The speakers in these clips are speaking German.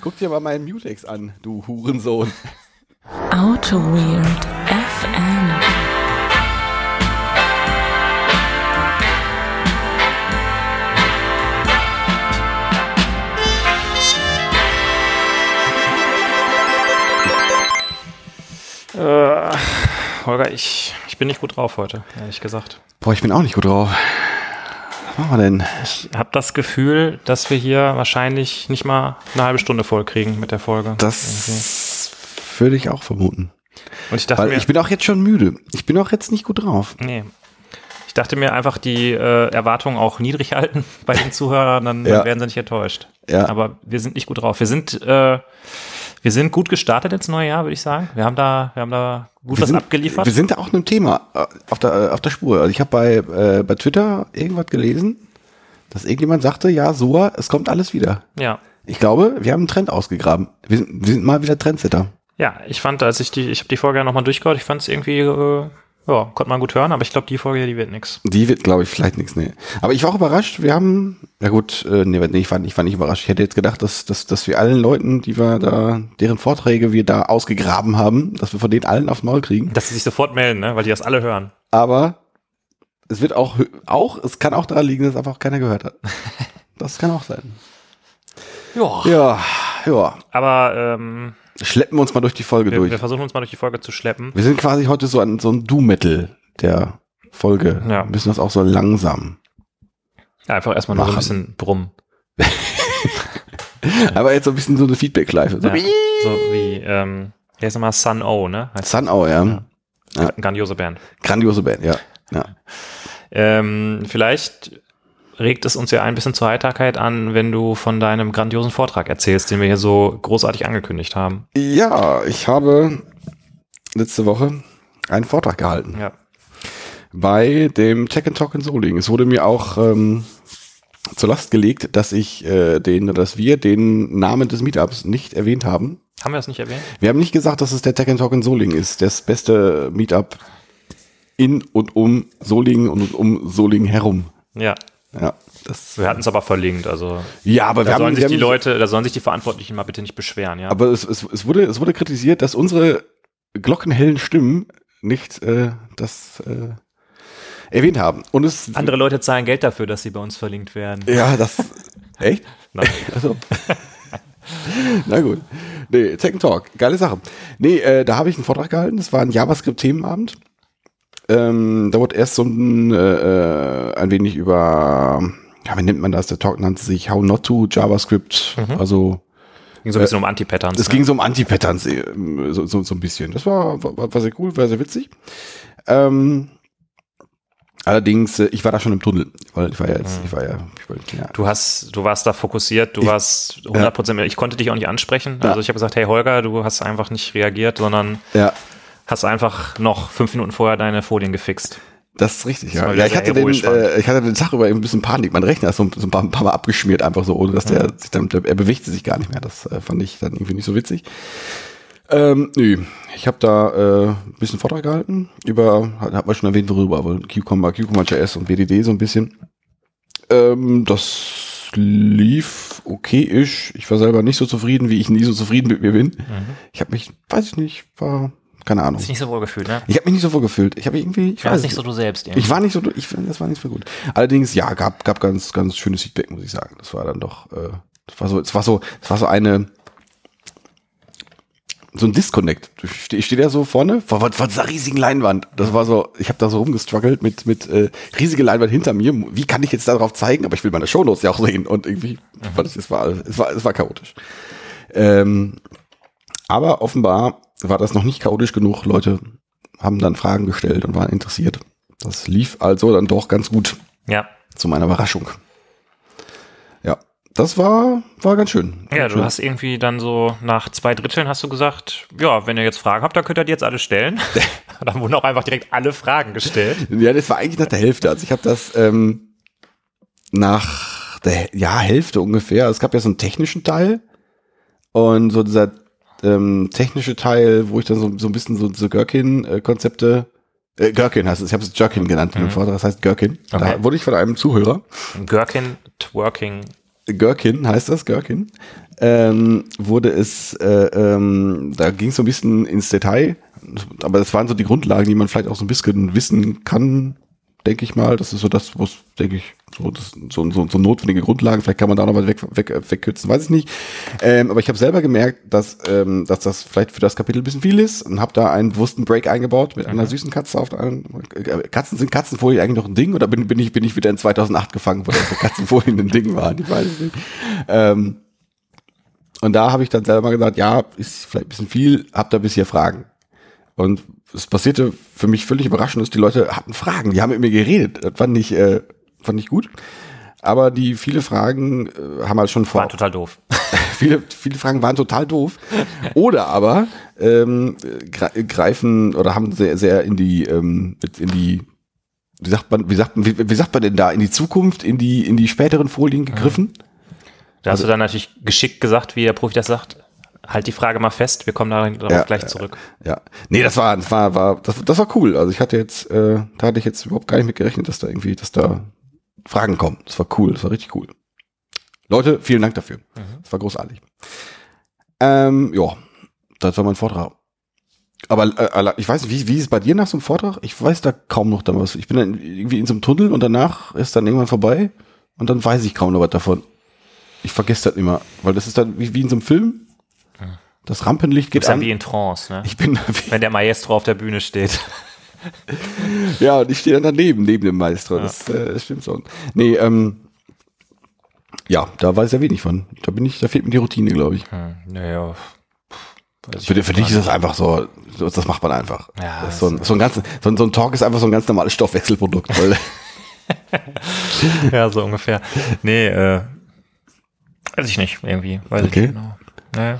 Guck dir mal meinen Mutex an, du Hurensohn. Auto Weird FM. Äh, Holger, ich, ich bin nicht gut drauf heute, ehrlich gesagt. Boah, ich bin auch nicht gut drauf. Machen wir denn? Ich habe das Gefühl, dass wir hier wahrscheinlich nicht mal eine halbe Stunde voll kriegen mit der Folge. Das würde ich auch vermuten. Und ich dachte Weil mir, ich bin auch jetzt schon müde. Ich bin auch jetzt nicht gut drauf. nee. Ich dachte mir einfach die äh, Erwartungen auch niedrig halten bei den Zuhörern, dann, Ja. dann werden sie nicht enttäuscht. Ja. Aber wir sind nicht gut drauf. Wir sind, äh, wir sind gut gestartet ins neue Jahr, würde ich sagen. Wir haben da, wir haben da gut Wir was sind, abgeliefert. Wir sind da auch einem Thema äh, auf der, äh, auf der Spur. Also ich habe bei, äh, bei Twitter irgendwas gelesen, dass irgendjemand sagte, ja, Soa, es kommt alles wieder. ja. Ich glaube, wir haben einen Trend ausgegraben. Wir sind, wir sind mal wieder Trendsetter. Ja, ich fand, als ich die, ich habe die Folge ja nochmal durchgehört, ich fand es irgendwie, äh, ja, konnte man gut hören, aber ich glaube, die Folge hier, die wird nix. Die wird, glaube ich, vielleicht nichts. Nee. Aber ich war auch überrascht. Wir haben, ja gut, äh, nee, nee ich, war, ich war nicht überrascht. Ich hätte jetzt gedacht, dass, dass, dass wir allen Leuten, die wir da, deren Vorträge wir da ausgegraben haben, dass wir von denen allen aufs Maul kriegen. Dass sie sich sofort melden, ne? weil die das alle hören. Aber es wird auch, auch, es kann auch daran liegen, dass einfach keiner gehört hat. Das kann auch sein. Ja. Ja, ja. Aber ähm, Schleppen wir uns mal durch die Folge wir, durch. wir versuchen uns mal durch die Folge zu schleppen. Wir sind quasi heute so an so ein Doom-Metal der Folge. Ja. Wir müssen das auch so langsam. Ja, einfach erstmal nur so ein Machen. bisschen brummen. Aber jetzt so ein bisschen so eine Feedback-Schleife. So Ja. So wie, ähm, hier ist nochmal Sun O, ne? Heißt Sun oh, ja. Ja. Ja. grandiose Band. Grandiose Band, ja. ja. Ähm, vielleicht regt es uns ja ein bisschen zur Heiterkeit an, wenn du von deinem grandiosen Vortrag erzählst, den wir hier so großartig angekündigt haben. Ja, ich habe letzte Woche einen Vortrag gehalten Ja. bei dem Tech and Talk in Soling. Es wurde mir auch ähm, zur Last gelegt, dass ich äh, den, dass wir den Namen des Meetups nicht erwähnt haben. Haben wir das nicht erwähnt? Wir haben nicht gesagt, dass es der Tech and Talk in Soling ist, das beste Meetup in und um Solingen und um Solingen herum. Ja. Ja, das, Wir hatten es aber verlinkt, also ja aber wir da haben, sollen wir sich die haben, Leute, da sollen sich die Verantwortlichen mal bitte nicht beschweren, ja. aber es, es, es wurde, es wurde kritisiert, dass unsere glockenhellen Stimmen nicht äh, das äh, erwähnt haben. Und es, Andere Leute zahlen Geld dafür, dass sie bei uns verlinkt werden. ja, das, echt? Nein. Also. Na gut. Nee, Tech and Talk, geile Sache. Nee, äh, da habe ich einen Vortrag gehalten, das war ein JavaScript-Themenabend. Ähm, da wurde erst so ein, äh, äh, ein wenig über, ja, wie nennt man das? Der Talk nannte sich How Not to JavaScript. Also Ging so ein bisschen um Anti-Patterns. es ne? ging so um Anti-Patterns, äh, so, so, so ein bisschen. Das war, war, war sehr cool, war sehr witzig. Ähm, allerdings, äh, ich war da schon im Tunnel, weil ich war ja jetzt, ich war ja, ich war, ja. Du hast, du warst da fokussiert, du Ich- warst 100 Prozent. Ich konnte dich auch nicht ansprechen. Also Ja. ich habe gesagt, hey Holger, du hast einfach nicht reagiert, sondern ja, hast einfach noch fünf Minuten vorher deine Folien gefixt. Das ist richtig, Das ja. ja ich, hatte den, äh, ich hatte den Tag über eben ein bisschen Panik. Mein Rechner ist so, so ein, paar, ein paar Mal abgeschmiert, einfach so, ohne dass der sich dann, er bewegte sich gar nicht mehr. Das äh, fand ich dann irgendwie nicht so witzig. Ähm, nö, ich habe da äh, ein bisschen Vortrag gehalten über, hat, hat man schon erwähnt, worüber, aber Cucumber, Cucumber.js und BDD so ein bisschen. Ähm, das lief okay-isch. Ich war selber nicht so zufrieden, wie ich nie so zufrieden mit mir bin. Ich habe mich, weiß ich nicht, war, keine Ahnung. Ist nicht so wohl gefühlt, ne? Ich habe mich nicht so vorgefühlt. Ich habe irgendwie, ich Du warst nicht so du selbst. irgendwie. ich war nicht so, ich finde, das war nicht so gut. Allerdings, ja, gab, gab ganz, ganz schönes Feedback, muss ich sagen. Das war dann doch, äh, das war so, es war so, es war so eine, so ein Disconnect. Ich stehe steh da so vorne vor, vor, vor dieser riesigen Leinwand. Das war so, ich habe da so rumgestruggelt mit, mit äh, riesige Leinwand hinter mir. Wie kann ich jetzt darauf zeigen? Aber ich will meine Shownotes ja auch sehen. Und irgendwie, ich, es war, es war, es war chaotisch. Ähm, aber offenbar war das noch nicht chaotisch genug. Leute haben dann Fragen gestellt und waren interessiert. Das lief also dann doch ganz gut Ja. zu meiner Überraschung. Ja, das war, war ganz schön. Ja, Ganz du schön. hast irgendwie dann so nach zwei Dritteln hast du gesagt, ja, wenn ihr jetzt Fragen habt, dann könnt ihr die jetzt alle stellen. dann wurden auch einfach direkt alle Fragen gestellt. Ja, das war eigentlich nach der Hälfte. Also ich habe das ähm, nach der ja, Hälfte ungefähr. Es gab ja so einen technischen Teil und so dieser ähm, technische Teil, wo ich dann so, so ein bisschen so diese Gherkin-Konzepte äh, Gherkin heißt es, ich habe es Jerkin genannt in dem Vortrag, das heißt Gherkin. Okay. Da wurde ich von einem Zuhörer, Gherkin Twerking. Gherkin heißt das, Gherkin, ähm, wurde es, äh, ähm, da ging es so ein bisschen ins Detail, aber das waren so die Grundlagen, die man vielleicht auch so ein bisschen wissen kann, denke ich mal. Das ist so das, was, denke ich, so, das, so, so, so notwendige Grundlagen. Vielleicht kann man da noch was weg, weg, wegkürzen, weiß ich nicht. Ähm, aber ich habe selber gemerkt, dass, ähm, dass das vielleicht für das Kapitel ein bisschen viel ist und habe da einen bewussten Break eingebaut mit einer süßen Katze auf der einen. Äh, Katzen sind Katzenfolie eigentlich noch ein Ding oder bin, bin ich bin ich wieder in 2008 gefangen, wo Katzenfolien ein Ding waren? Ich weiß es nicht. Ähm, und da habe ich dann selber gesagt, ja, ist vielleicht ein bisschen viel, hab da bisher Fragen. Und es passierte für mich völlig überraschend, dass die Leute hatten Fragen, die haben mit mir geredet. Das fand ich, äh, fand ich gut. Aber die viele Fragen äh, haben halt schon vor. War total doof. viele, viele Fragen waren total doof. Oder aber ähm, greifen oder haben sehr, sehr in die, ähm, in die, wie sagt man, wie sagt man, wie, wie sagt man denn da, in die Zukunft, in die, in die späteren Folien gegriffen? Da hast du dann natürlich geschickt gesagt, wie der Profi das sagt. Halt die Frage mal fest, wir kommen darauf Ja, gleich zurück. Ja, nee, das war, das war, war das, das war cool. Also ich hatte jetzt, äh, da hatte ich jetzt überhaupt gar nicht mit gerechnet, dass da irgendwie, dass da Fragen kommen. Das war cool, das war richtig cool. Leute, vielen Dank dafür. Das war großartig. Ähm, ja, das war mein Vortrag. Aber äh, ich weiß nicht, wie, wie ist es bei dir nach so einem Vortrag? Ich weiß da kaum noch da was. Ich bin dann irgendwie in so einem Tunnel und danach ist dann irgendwann vorbei und dann weiß ich kaum noch was davon. Ich vergesse das immer, weil das ist dann wie, wie in so einem Film. Das Rampenlicht Du geht bist ja an. wie in Trance, ne? Ich bin wie, Wenn der Maestro auf der Bühne steht. Ja, und ich stehe dann daneben, neben dem Maestro. Das, äh, das stimmt schon. Nee, ähm, ja, da weiß ich ja wenig von. Da bin ich, da fehlt mir die Routine, glaube ich. Hm, naja. Für, für dich ist das einfach so, das macht man einfach. Ja, das ist so, ein, so, ein ganz, so, ein, so ein Talk ist einfach so ein ganz normales Stoffwechselprodukt. Ja, so ungefähr. Nee, äh, weiß ich nicht, irgendwie. Weiß Okay. ich nicht genau. Nee.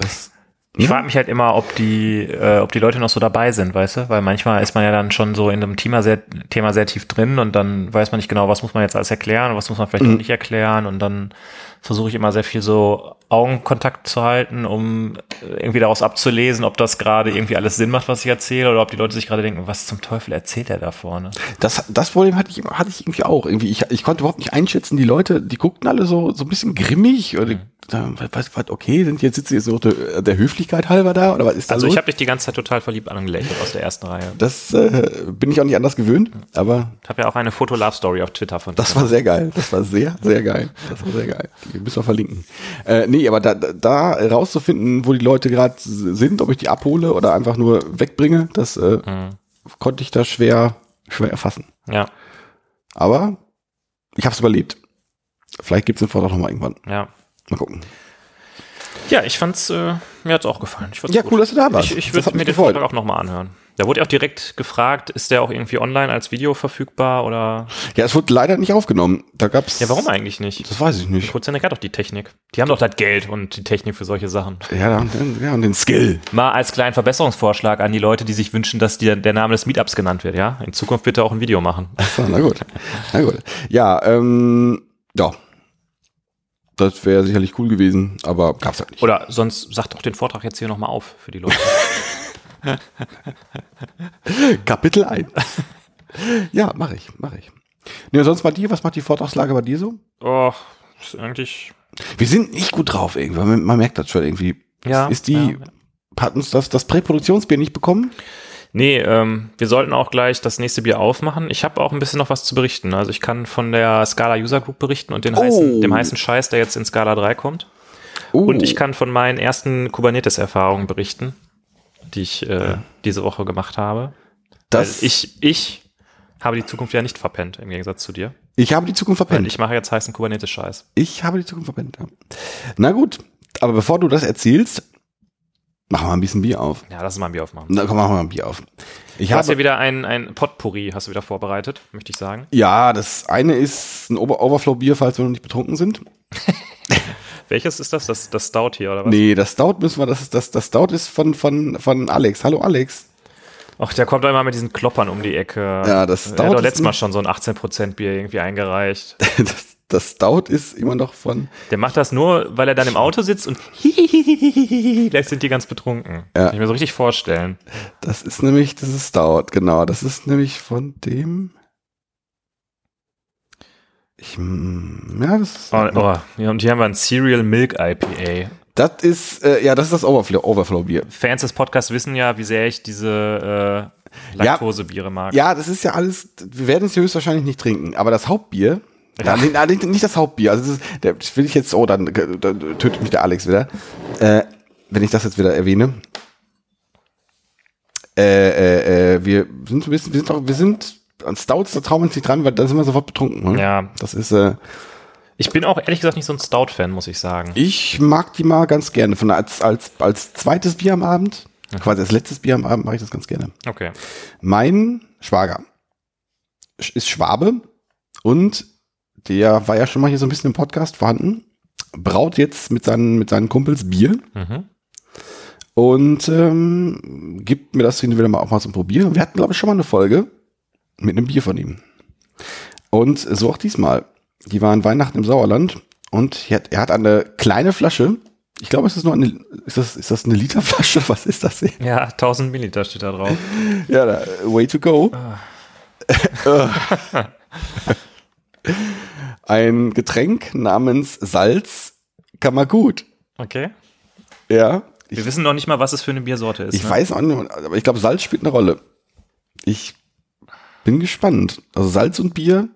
Das, Ich frage mich halt immer, ob die, äh, ob die Leute noch so dabei sind, weißt du? Weil manchmal ist man ja dann schon so in einem Thema sehr, Thema sehr tief drin und dann weiß man nicht genau, was muss man jetzt alles erklären und was muss man vielleicht auch nicht erklären und dann versuche ich immer sehr viel so Augenkontakt zu halten, um irgendwie daraus abzulesen, ob das gerade irgendwie alles Sinn macht, was ich erzähle oder ob die Leute sich gerade denken, was zum Teufel erzählt er da vorne? das, das Problem hatte ich, hatte ich irgendwie auch. Irgendwie, ich, ich konnte überhaupt nicht einschätzen, die Leute, die guckten alle so, so ein bisschen grimmig oder, da, was, was, okay, sind jetzt, sitzen jetzt so der, der Höflichkeit halber da oder was ist da Also los? ich habe dich die ganze Zeit total verliebt angelächelt aus der ersten Reihe. das äh, bin ich auch nicht anders gewöhnt, aber Ich habe ja auch eine Foto-Love-Story auf Twitter von Das war sehr geil. Das war sehr, sehr geil. Das war sehr geil. Die müssen wir verlinken. Äh, nee, aber da, da rauszufinden, wo die Leute gerade sind, ob ich die abhole oder einfach nur wegbringe, das äh, konnte ich da schwer, schwer erfassen. Ja, Aber ich habe es überlebt. Vielleicht gibt es den Vortrag noch mal irgendwann. ja. Mal gucken. Ja, ich fand's, äh, mir hat's auch gefallen. Ja, gut. cool, dass du da warst. Ich, ich würde mir den gefreut. Vortrag auch nochmal anhören. Da wurde ja auch direkt gefragt, ist der auch irgendwie online als Video verfügbar oder? Ja, es wurde leider nicht aufgenommen. Da gab's. Ja, warum eigentlich nicht? Das weiß ich nicht. Prozent hat doch die Technik. Die haben doch das Geld und die Technik für solche Sachen. Ja, und den, ja, und den Skill. Mal als kleinen Verbesserungsvorschlag an die Leute, die sich wünschen, dass die, der Name des Meetups genannt wird, ja? In Zukunft bitte auch ein Video machen. So, na gut. Na gut. Ja, ähm, ja. Das wäre sicherlich cool gewesen, aber gab's halt nicht. Oder sonst sagt doch den Vortrag jetzt hier nochmal auf für die Leute. Kapitel 1. ja, mache ich, mache ich. Und sonst bei dir, was macht die Vortragslage bei dir so? oh, ist eigentlich, Wir sind nicht gut drauf irgendwie, man, man merkt das schon irgendwie. Ja, Ist die, ja. hat uns das, das Präproduktionsbier nicht bekommen? Nee, ähm, wir sollten auch gleich das nächste Bier aufmachen. Ich habe auch ein bisschen noch was zu berichten. Also ich kann von der Scala User Group berichten und den Oh. heißen, dem heißen Scheiß, der jetzt in Scala 3 kommt. Oh, Und ich kann von meinen ersten Kubernetes-Erfahrungen berichten, die ich äh, diese Woche gemacht habe. das, Weil ich, ich habe die Zukunft ja nicht verpennt, im Gegensatz zu dir. ich habe die Zukunft Weil verpennt. ich mache jetzt heißen Kubernetes-Scheiß. Ich habe die Zukunft verpennt. Ja. Na gut, aber bevor du das erzählst, machen wir ein bisschen Bier auf. Ja, lass uns mal ein Bier aufmachen. Na komm, machen wir ein Bier auf. Ich Du hast habe, ja wieder ein, ein Potpourri, hast du wieder vorbereitet, möchte ich sagen. ja, das eine ist ein Ober Overflow-Bier, falls wir noch nicht betrunken sind. Welches ist das? Das, das Stout hier, oder was? Nee, das Stout müssen wir, das ist, das, das Stout ist von, von, von Alex. Hallo Alex. Ach, der kommt doch immer mit diesen Kloppern um die Ecke. Ja, das Der Stout hat doch letztes Mal schon so ein 18% Bier irgendwie eingereicht. Das, das Stout ist immer noch von, Der macht das nur, weil er dann im Auto sitzt und gleich sind die ganz betrunken. Ja. Kann ich mir so richtig vorstellen. das ist nämlich, das ist Stout, genau. Das ist nämlich von dem, Ich, mm, ja, das ist, Oh, oh, ja, und hier haben wir ein Cereal Milk IPA. das ist, äh, ja, das ist das Overflow, Overflow. Fans des Podcasts wissen ja, wie sehr ich diese äh, Laktosebiere mag. Ja, das ist ja alles, wir werden es höchstwahrscheinlich nicht trinken, aber das Hauptbier, ja. nee, nee, nicht das Hauptbier, also das, ist, der, das will ich jetzt, oh, dann, dann tötet mich der Alex wieder, äh, wenn ich das jetzt wieder erwähne. Äh, äh, äh, wir sind, wir sind, wir sind, auch, wir sind an Stouts, da trauen wir uns nicht dran, weil da sind wir sofort betrunken. Ne? Ja. Das ist, äh, Ich bin auch ehrlich gesagt nicht so ein Stout-Fan, muss ich sagen. ich mag die mal ganz gerne, von als, als, als zweites Bier am Abend, quasi als letztes Bier am Abend mache ich das ganz gerne. Okay. Mein Schwager sch- ist Schwabe und der war ja schon mal hier so ein bisschen im Podcast vorhanden, braut jetzt mit seinen, mit seinen Kumpels Bier Mhm. und ähm, gibt mir das hin wieder mal auch mal zum Probieren. Wir hatten, glaube ich, schon mal eine Folge mit einem Bier von ihm. Und so auch diesmal. Die waren Weihnachten im Sauerland und er hat, er hat eine kleine Flasche. Ich glaube, es ist nur eine, ist das, ist das eine Literflasche? Was ist das hier? Ja, 1000 Milliliter steht da drauf. Ja, da, way to go. Ein Getränk namens Salz Kammergut. Okay. Ja, ich, Wir wissen noch nicht mal, was es für eine Biersorte ist. ich ne? weiß auch nicht, aber ich glaube, Salz spielt eine Rolle. Ich bin gespannt. Also Salz und Bier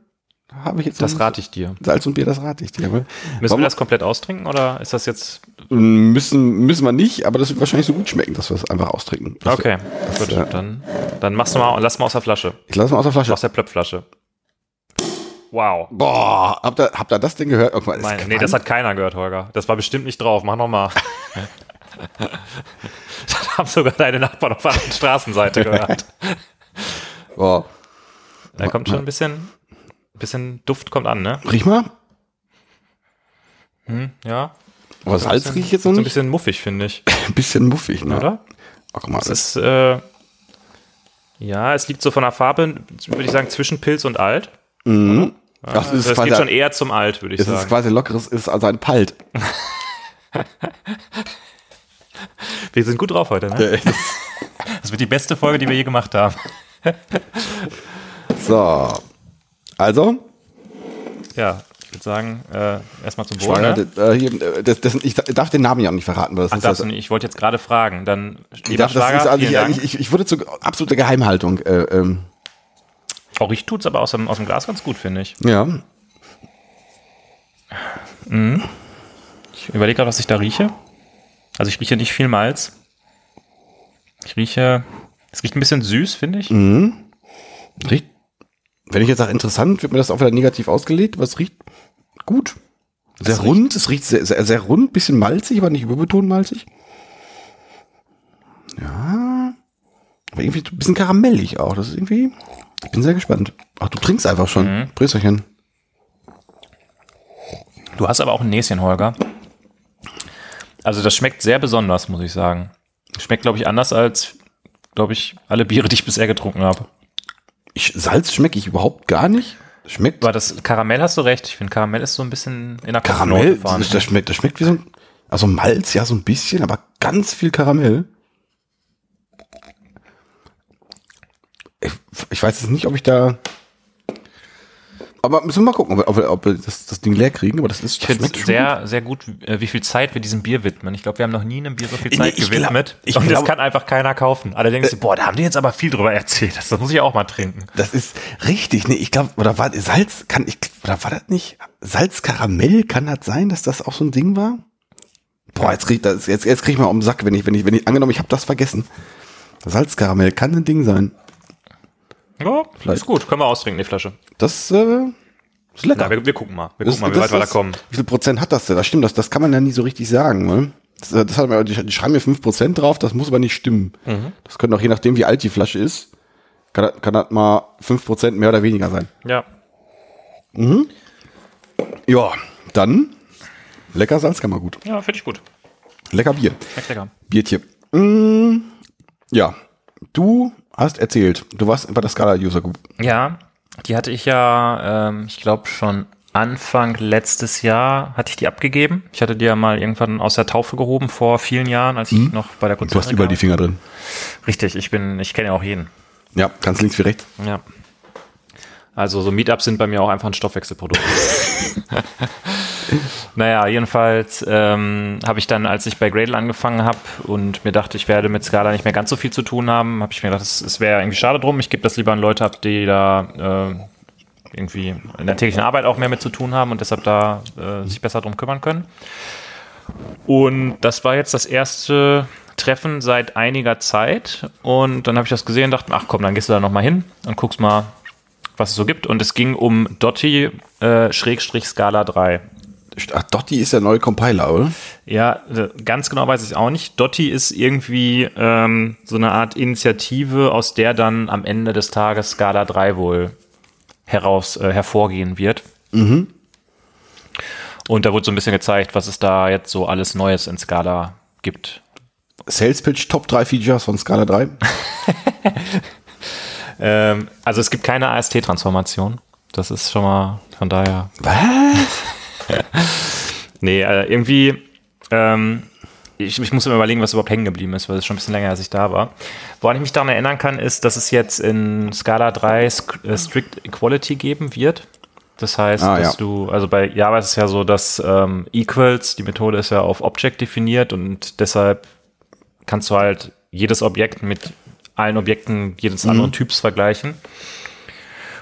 habe ich jetzt Das rate ich dir. Salz und Bier, das rate ich dir. Müssen Warum- wir das komplett austrinken oder ist das jetzt. müssen, müssen wir nicht, aber das wird wahrscheinlich so gut schmecken, dass wir es einfach austrinken. Das- Okay, gut. ja. Dann, dann machst du mal, lass mal aus der Flasche. Ich lasse mal aus der Flasche. Aus der Plöpflasche. Wow. Boah, habt ihr, habt ihr das denn gehört? Irgendwann Meine, nee, das hat keiner gehört, Holger. Das war bestimmt nicht drauf. Mach nochmal. das haben sogar deine Nachbarn auf der anderen Straßenseite gehört. Boah. Da kommt schon ein bisschen, bisschen Duft kommt an, ne? Riech mal. Hm, ja. Aber So ein Salz bisschen- riecht jetzt So noch ein nicht. bisschen muffig, finde ich. Ein bisschen muffig, ne? Oder? Ach, guck mal, Es das ist, äh, ja, es liegt so von der Farbe, würde ich sagen, zwischen Pilz und Alt. Mhm. Ja, das ist das quasi, geht schon eher zum Alt, würde ich es ist sagen. quasi lockeres, ist also ein Palt. Wir sind gut drauf heute, ne? Das wird die beste Folge, die wir je gemacht haben. So. Also, Ja, ich würde sagen, äh, erstmal zum Wohl. Ne? äh, hier, das, das, ich darf den Namen ja auch nicht verraten, weil das Ach, ist darfst das, du nicht. Ich wollte jetzt gerade fragen. Dann, ich darf, das Schwager, ist, also ich, ich, ich wurde zu absoluter Geheimhaltung. Äh, ähm, Auch ich tut's aber aus dem, aus dem Glas ganz gut, finde ich. ja, Ich überlege gerade, was ich da rieche. Also ich rieche nicht viel Malz. Ich rieche, es riecht ein bisschen süß, finde ich. riecht, wenn ich jetzt sage interessant, wird mir das auch wieder negativ ausgelegt, aber es riecht gut. Sehr Es rund, es riecht sehr, sehr, sehr rund, bisschen malzig, aber nicht überbetont malzig. Ja, aber irgendwie ein bisschen karamellig auch. Das ist irgendwie, ich bin sehr gespannt. Ach, du trinkst einfach schon. Mhm. Prösterchen. Du hast aber auch ein Näschen, Holger. Also das schmeckt sehr besonders, muss ich sagen. Schmeckt, glaube ich, anders als, glaube ich, alle Biere, die ich bisher getrunken habe. Ich, Salz schmecke ich überhaupt gar nicht. Schmeckt Aber das Karamell hast du recht. Ich finde, Karamell ist so ein bisschen in der Karamell, Kopfnote das, das, schmeckt, das schmeckt wie so ein, also Malz, ja, so ein bisschen, aber ganz viel Karamell. Ich, ich weiß jetzt nicht, ob ich da, aber müssen wir mal gucken, ob, wir- ob wir das, das Ding leer kriegen, aber das ist, Ich das finde es sehr, sehr gut, äh, wie viel Zeit wir diesem Bier widmen. Ich glaube, wir haben noch nie einem Bier so viel Nee, Zeit glaub- gewidmet. ich und das glaub- kann einfach keiner kaufen. Alle denken so, boah, da haben die jetzt aber viel drüber erzählt. Das, das muss ich auch mal trinken. Das ist richtig, nee, ich glaube, oder war Salz, kann ich, oder war das nicht, Salz-Karamell, kann das sein, dass das auch so ein Ding war? Boah, jetzt krieg ich das, jetzt, jetzt krieg ich mal um den Sack, wenn ich, wenn ich, wenn ich, angenommen, ich habe das vergessen. Salzkaramell kann ein Ding sein. Ja, Vielleicht. ist gut. Können wir austrinken, die Flasche. Das äh, ist lecker. Na, wir, wir gucken mal. Wir Das- gucken mal, wie weit wir da kommen. Wie viel Prozent hat das denn? Das stimmt, das, das kann man ja nie so richtig sagen. Ne? Das, äh, das hat, man- die, die schreiben mir 5% drauf, das muss aber nicht stimmen. Mhm. Das könnte auch je nachdem, wie alt die Flasche ist, kann, das- kann das mal 5% mehr oder weniger sein. Ja. Ja, dann lecker Salz kann man gut. Ja, finde ich gut. Lecker Bier. Lecker. Biertje. Mm, ja, du hast erzählt, du warst bei der Scala-User Group. Ja, die hatte ich ja, ähm, ich glaube schon Anfang letztes Jahr hatte ich die abgegeben. Ich hatte die ja mal irgendwann aus der Taufe gehoben vor vielen Jahren, als ich noch bei der Mhm. Du hast überall die. Finger drin. Richtig, ich bin, ich kenne ja auch jeden. Ja, ganz links wie rechts. Ja. Also so Meetups sind bei mir auch einfach ein Stoffwechselprodukt. naja, jedenfalls ähm, habe ich dann, als ich bei Gradle angefangen habe und mir dachte, ich werde mit Scala nicht mehr ganz so viel zu tun haben, habe ich mir gedacht, es, wäre irgendwie schade drum. Ich gebe das lieber an Leute ab, die da äh, irgendwie in der täglichen Arbeit auch mehr mit zu tun haben und deshalb da äh, sich besser drum kümmern können. Und das war jetzt das erste Treffen seit einiger Zeit. Und dann habe ich das gesehen und dachte, ach komm, dann gehst du da nochmal hin und guckst mal, was es so gibt. Und es ging um Dotti äh, Schrägstrich Scala 3. Ach, Dotti ist der neue Compiler, oder? Ja, ganz genau weiß ich auch nicht. Dotti ist irgendwie ähm, so eine Art Initiative, aus der dann am Ende des Tages Scala 3 wohl heraus äh, hervorgehen wird. Mhm. Und da wurde so ein bisschen gezeigt, was es da jetzt so alles Neues in Scala gibt. Sales Pitch Top 3 Features von Scala 3? ähm, also es gibt keine AST-Transformation. Das ist schon mal von daher. Was? nee, äh, irgendwie. Ähm, ich, ich, muss mir überlegen, was überhaupt hängen geblieben ist, weil es schon ein bisschen länger, als ich da war. Woran ich mich daran erinnern kann, ist, dass es jetzt in Scala 3 äh, Strict Equality geben wird. Das heißt, ah, dass ja. du, also bei Java ist es ja so, dass ähm, Equals, die Methode ist ja auf Object definiert und deshalb kannst du halt jedes Objekt mit allen Objekten jedes mhm. anderen Typs vergleichen.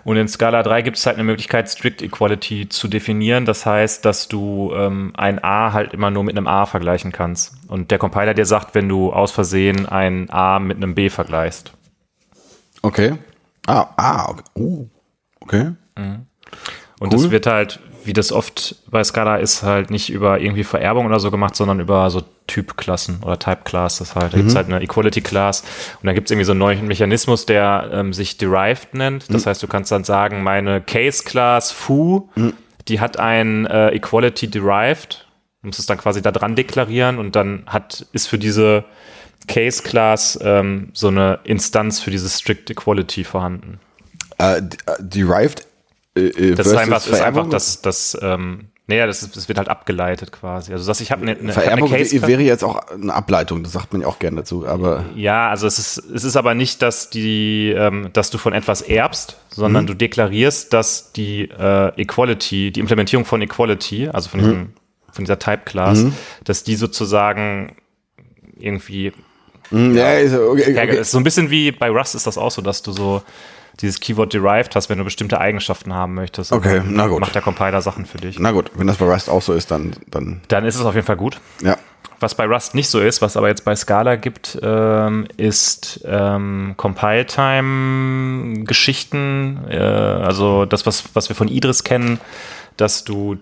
Und in Scala 3 gibt es halt eine Möglichkeit, Strict Equality zu definieren. Das heißt, dass du ähm, ein A halt immer nur mit einem A vergleichen kannst. Und der Compiler dir sagt, wenn du aus Versehen ein A mit einem B vergleichst. Okay. Ah, ah, okay. Oh, okay. Mhm. Und cool. das wird halt, wie das oft bei Scala ist, halt nicht über irgendwie Vererbung oder so gemacht, sondern über so Typklassen oder Type Class. Das halt, da mhm. gibt es halt eine Equality Class und dann gibt es irgendwie so einen neuen Mechanismus, der ähm, sich Derived nennt. Das mhm. heißt, du kannst dann sagen, meine Case Class Foo, mhm. die hat ein äh, Equality Derived. Du musst es dann quasi da dran deklarieren und dann hat, ist für diese Case Class ähm, so eine Instanz für diese Strict Equality vorhanden. Uh, derived äh, äh, das ist einfach, ist einfach das, das ähm, naja, das, das wird halt abgeleitet quasi. Also dass ich habe eine, eine Vererbung eine Case wäre jetzt auch eine Ableitung, das sagt man ja auch gerne dazu. Aber ja, also es ist es ist aber nicht, dass die, ähm, dass du von etwas erbst, sondern mhm. du deklarierst, dass die äh, Equality, die Implementierung von Equality, also von diesem mhm. von dieser Type Class, mhm. dass die sozusagen irgendwie mhm, ja, ist, okay, okay. ist so ein bisschen wie bei Rust ist das auch so, dass du so dieses Keyword derived hast, wenn du bestimmte Eigenschaften haben möchtest. Okay, na gut. Macht der Compiler Sachen für dich. Na gut, wenn das bei Rust auch so ist, dann. Dann, dann ist es auf jeden Fall gut. Ja. Was bei Rust nicht so ist, was aber jetzt bei Scala gibt, ähm, ist ähm, Compile-Time-Geschichten. Äh, also das, was, was wir von Idris kennen, dass du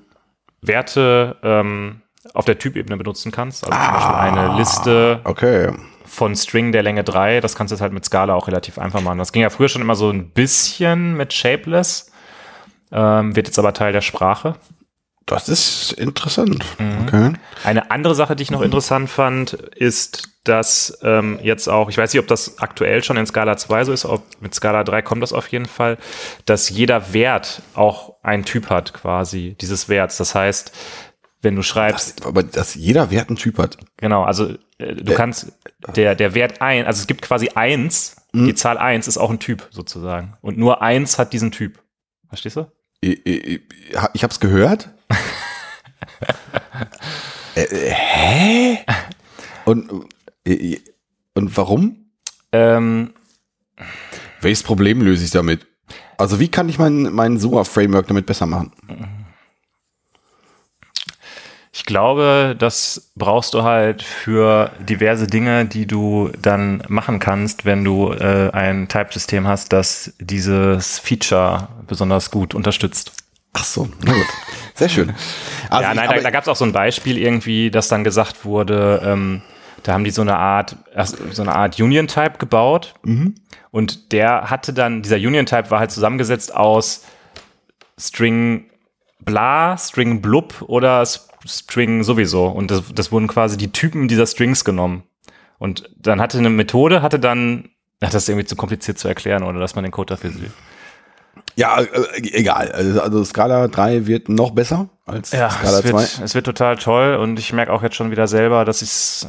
Werte ähm, auf der Typebene benutzen kannst. Also ah, zum Beispiel eine Liste okay von String der Länge 3. Das kannst du jetzt halt mit Scala auch relativ einfach machen. Das ging ja früher schon immer so ein bisschen mit Shapeless, ähm, wird jetzt aber Teil der Sprache. Das ist interessant. Mhm. Okay. Eine andere Sache, die ich noch interessant fand, ist, dass ähm, jetzt auch, ich weiß nicht, ob das aktuell schon in Scala 2 so ist, ob mit Scala 3 kommt das auf jeden Fall, dass jeder Wert auch einen Typ hat, quasi, dieses Werts. Das heißt, wenn du schreibst. Das, aber dass jeder Wert einen Typ hat. Genau, also äh, du kannst, der, der Wert ein, also es gibt quasi eins, mhm. die Zahl eins ist auch ein Typ sozusagen. Und nur eins hat diesen Typ. Verstehst du? Ich, ich, ich hab's gehört. äh, äh, hä? Und, äh, und warum? Ähm, Welches Problem löse ich damit? Also wie kann ich mein, mein SUA-Framework damit besser machen? Ich glaube, das brauchst du halt für diverse Dinge, die du dann machen kannst, wenn du äh, ein Type-System hast, das dieses Feature besonders gut unterstützt. Ach so, na gut. Sehr schön. Also ja, nein, da, da gab es auch so ein Beispiel irgendwie, dass dann gesagt wurde, ähm, da haben die so eine Art, so eine Art Union-Type gebaut. Mhm. Und der hatte dann, dieser Union-Type war halt zusammengesetzt aus String bla, String blub oder String sowieso. Und das, das wurden quasi die Typen dieser Strings genommen. Und dann hatte eine Methode, hatte dann, ach, das ist irgendwie zu kompliziert zu erklären, oder dass man den Code dafür sieht. Ja, äh, egal. Also, also Scala 3 wird noch besser als ja, Scala es wird, 2. Es wird total toll und ich merke auch jetzt schon wieder selber, dass ich es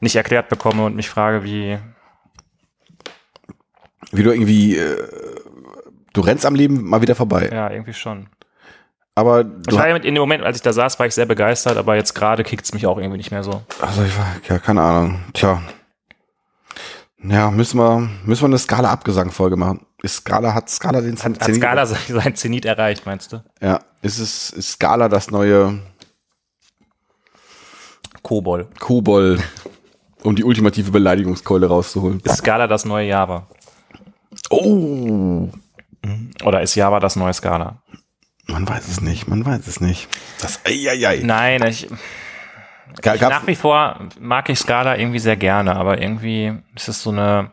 nicht erklärt bekomme und mich frage, wie. Wie du irgendwie äh, Du rennst am Leben mal wieder vorbei. Ja, irgendwie schon. Aber Ich war ja mit, in dem Moment, als ich da saß, war ich sehr begeistert, aber jetzt gerade kickt es mich auch irgendwie nicht mehr so. also ich war, ja, keine Ahnung. Tja. Ja, müssen wir, müssen wir eine Skala-Abgesang-Folge machen. Ist Skala, hat Skala den Hat, hat Skala sein sein Zenit erreicht, meinst du? Ja, ist es, ist Skala das neue Kobol. Kobol, um die ultimative Beleidigungskeule rauszuholen? Ist Skala das neue Java? Oh, Oder ist Java das neue Skala? Man weiß es nicht, man weiß es nicht. Das, eieiei. Nein, ich, Ga- ich gab's- nach wie vor mag ich Skala irgendwie sehr gerne, aber irgendwie ist es so eine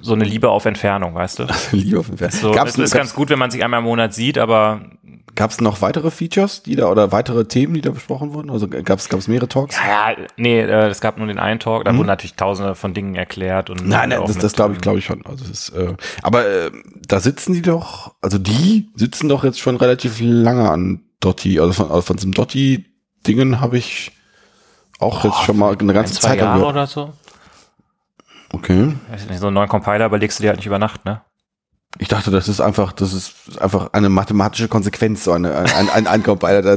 so eine Liebe auf Entfernung, weißt du? Liebe auf den Fern. So, gab's, es ist ganz gut, wenn man sich einmal im Monat sieht, aber gab's noch weitere Features, die da oder weitere Themen, die da besprochen wurden? Also gab's gab's mehrere Talks? ja, nee, äh, es gab nur den einen Talk, da wurden natürlich tausende von Dingen erklärt und Mhm. Nein, nein, das, das glaube ich, glaube ich schon. Also es ist, äh, aber äh, da sitzen die doch, also die sitzen doch jetzt schon relativ lange an Dotti. Also von, also von diesem Dotti-Dingen habe ich auch jetzt schon mal eine ein, ganze zwei Zeit lang Jahre oder so. Okay. So einen neuen Compiler überlegst du dir halt nicht über Nacht, ne? Ich dachte, das ist einfach, das ist einfach eine mathematische Konsequenz, so eine, ein, ein, ein Compiler. Da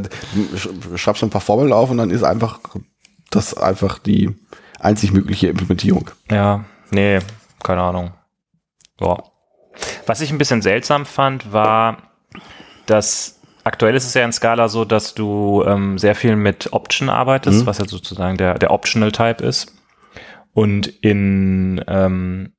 sch- schreibst du ein paar Formeln auf und dann ist einfach das einfach die einzig mögliche Implementierung. Ja, nee, keine Ahnung. Ja. Was ich ein bisschen seltsam fand, war, dass aktuell ist es ja in Scala so, dass du ähm, sehr viel mit Option arbeitest, was ja sozusagen der, der Optional Type ist. Und in ähm,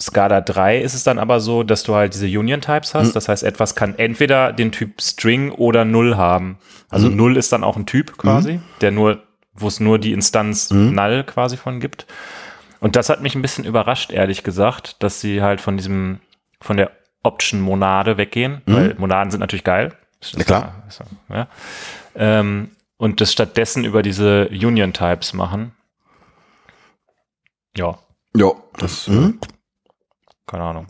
Scala 3 ist es dann aber so, dass du halt diese Union Types hast. Das heißt, etwas kann entweder den Typ String oder Null haben. Also Null ist dann auch ein Typ quasi, der nur, wo es nur die Instanz Null quasi von gibt. Und das hat mich ein bisschen überrascht, ehrlich gesagt, dass sie halt von diesem, von der Option-Monade weggehen, weil Monaden sind natürlich geil. Na klar. Ja. Ähm, und das stattdessen über diese Union-Types machen. Ja, Ja, das, mhm. keine Ahnung.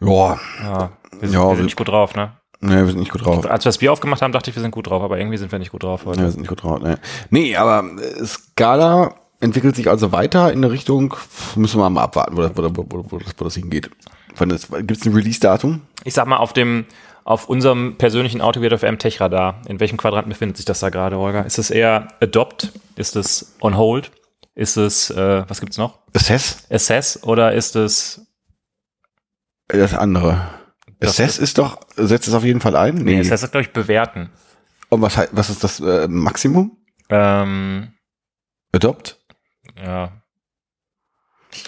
ja, Ja, wir sind, Ja, wir wir- sind nicht gut drauf, ne? ne, wir sind nicht gut drauf. Als wir das Bier aufgemacht haben, dachte ich, wir sind gut drauf, aber irgendwie sind wir nicht gut drauf heute. Ja, wir sind nicht gut drauf. Ne. Nee, aber äh, Scala entwickelt sich also weiter in eine Richtung, müssen wir mal abwarten, wo, das- wo, wo, wo, wo, das, wo das hingeht. Gibt es ein Release-Datum? Ich sag mal, auf dem, auf unserem persönlichen Autowert of M Tech Radar, in welchem Quadranten befindet sich das da gerade, Holger? Ist es eher Adopt? Ist es On Hold? Ist es, äh, was gibt's noch? Assess? Assess? Oder ist es, Das andere. Das Assess ist doch, setzt es auf jeden Fall ein? nee, Assess ist, glaube ich, bewerten. Und was, was ist das äh, Maximum? Ähm, Adopt? ja,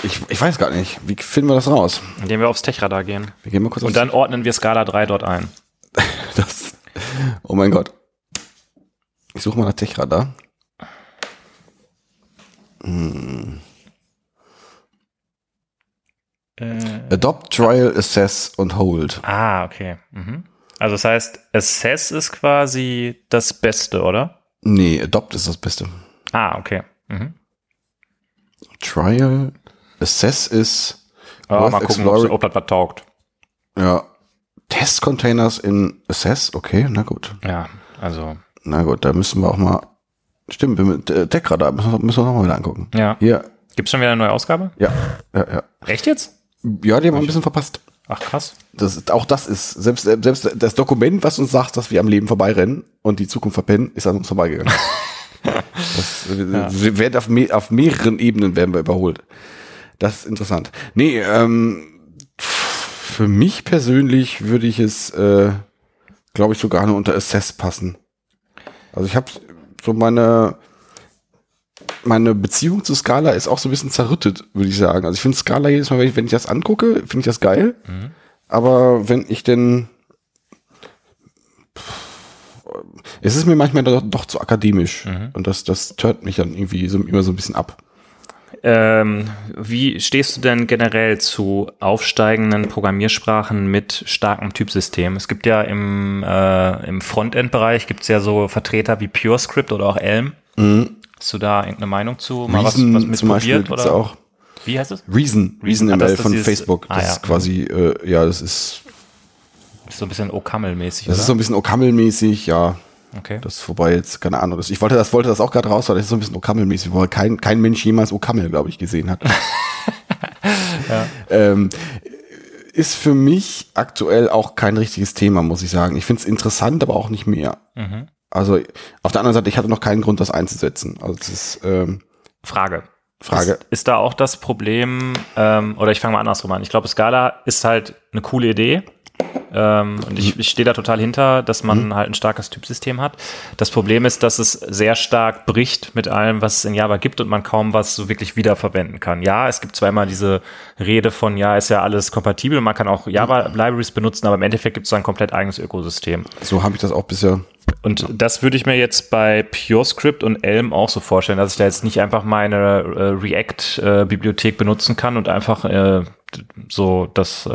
Ich, ich weiß gar nicht. Wie finden wir das raus? indem wir aufs Tech Radar gehen. Wir gehen mal kurz Und dann ordnen wir Scala 3 dort ein. das. Oh mein Gott. Ich suche mal nach Techradar. Adopt, Trial, Assess und Hold. Ah, okay. Mhm. Also das heißt, Assess ist quasi das Beste, oder? Nee, Adopt ist das Beste. Ah, okay. Mhm. Trial, Assess ist Ja, Worth mal gucken, ob das was taugt. ja, Test-Containers in Assess. Okay, na gut. Ja, also, Na gut, da müssen wir auch mal. Stimmt, wir mit äh, Techradar müssen wir, müssen wir noch mal wieder angucken. ja. Hier, Gibt's schon wieder eine neue Ausgabe? ja, ja, ja. Echt jetzt? Ja, die haben wir ein bisschen verpasst. Ach, krass. Das auch das ist, selbst, selbst das Dokument, was uns sagt, dass wir am Leben vorbeirennen und die Zukunft verpennen, ist an uns vorbeigegangen. das, wir werden auf, me auf mehreren Ebenen werden wir überholt. Das ist interessant. Nee, ähm, für mich persönlich würde ich es, äh, glaube ich, sogar nur unter Assess passen. Also ich habe so meine, meine Beziehung zu Scala ist auch so ein bisschen zerrüttet, würde ich sagen. Also ich finde Scala jedes Mal, wenn ich, wenn ich das angucke, finde ich das geil. Aber wenn ich denn es ist mir manchmal doch, doch zu akademisch und das, das tört mich dann irgendwie so, immer so ein bisschen ab. Ähm, wie stehst du denn generell zu aufsteigenden Programmiersprachen mit starkem Typsystem? Es gibt ja im, äh, im Frontend-Bereich gibt's ja so Vertreter wie PureScript oder auch Elm. Hast du da irgendeine Meinung zu? Mal was, Reason was mit zum Beispiel gibt's Oder? auch. Wie heißt es? Reason, Reason das- ML das von ist- Facebook. Das ah, ja. ist quasi, äh, ja, das ist, Ist so ein bisschen Okamel-mäßig, das oder? ist so ein bisschen Okamel-mäßig, ja. Okay. Das ist vorbei jetzt, keine Ahnung. Das, ich wollte das, wollte das auch gerade raus, weil das ist so ein bisschen Okamel-mäßig, weil kein, kein Mensch jemals Okamel, glaube ich, gesehen hat. ähm, ist für mich aktuell auch kein richtiges Thema, muss ich sagen. Ich finde es interessant, aber auch nicht mehr. Mhm. Also auf der anderen Seite, ich hatte noch keinen Grund, das einzusetzen. Also es ist ähm, Frage. Frage. Ist, ist da auch das Problem, ähm, oder ich fange mal andersrum an. Ich glaube, Scala ist halt eine coole Idee. Ähm, und ich, ich stehe da total hinter, dass man halt ein starkes Typsystem hat. Das Problem ist, dass es sehr stark bricht mit allem, was es in Java gibt und man kaum was so wirklich wiederverwenden kann. Ja, es gibt zweimal diese Rede von, ja, ist ja alles kompatibel, man kann auch Java-Libraries benutzen, aber im Endeffekt gibt es ein komplett eigenes Ökosystem. So habe ich das auch bisher. Und das würde ich mir jetzt bei PureScript und Elm auch so vorstellen, dass ich da jetzt nicht einfach meine äh, React-Bibliothek benutzen kann und einfach äh, so das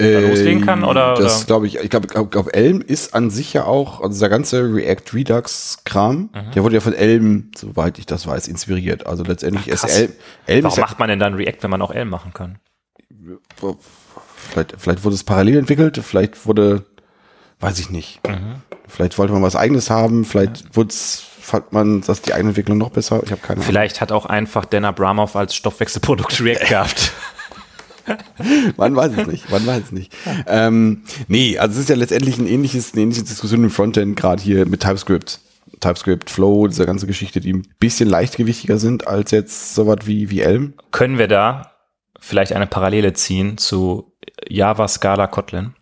äh, loslegen kann, oder- Das glaube ich. Ich glaube, glaub, glaub, Elm ist an sich ja auch, also der ganze React Redux Kram, Mhm. der wurde ja von Elm, soweit ich das weiß, inspiriert. Also letztendlich ist krass. Elm, Elm Warum ist ja, macht man denn dann React, wenn man auch Elm machen kann? vielleicht, vielleicht wurde es parallel entwickelt, vielleicht wurde, weiß ich nicht. Mhm. Vielleicht wollte man was eigenes haben, vielleicht wurde es, fand man das die eigene Entwicklung noch besser. Ich habe keine Ahnung. Vielleicht hat auch einfach Dan Abramov als Stoffwechselprodukt React gehabt. Man weiß es nicht, man weiß es nicht. Ähm, nee, also es ist ja letztendlich ein ähnliches, eine ähnliche Diskussion im Frontend, gerade hier mit TypeScript. TypeScript, Flow, diese ganze Geschichte, die ein bisschen leichtgewichtiger sind als jetzt sowas wie, wie Elm. Können wir da vielleicht eine Parallele ziehen zu Java, Scala, Kotlin?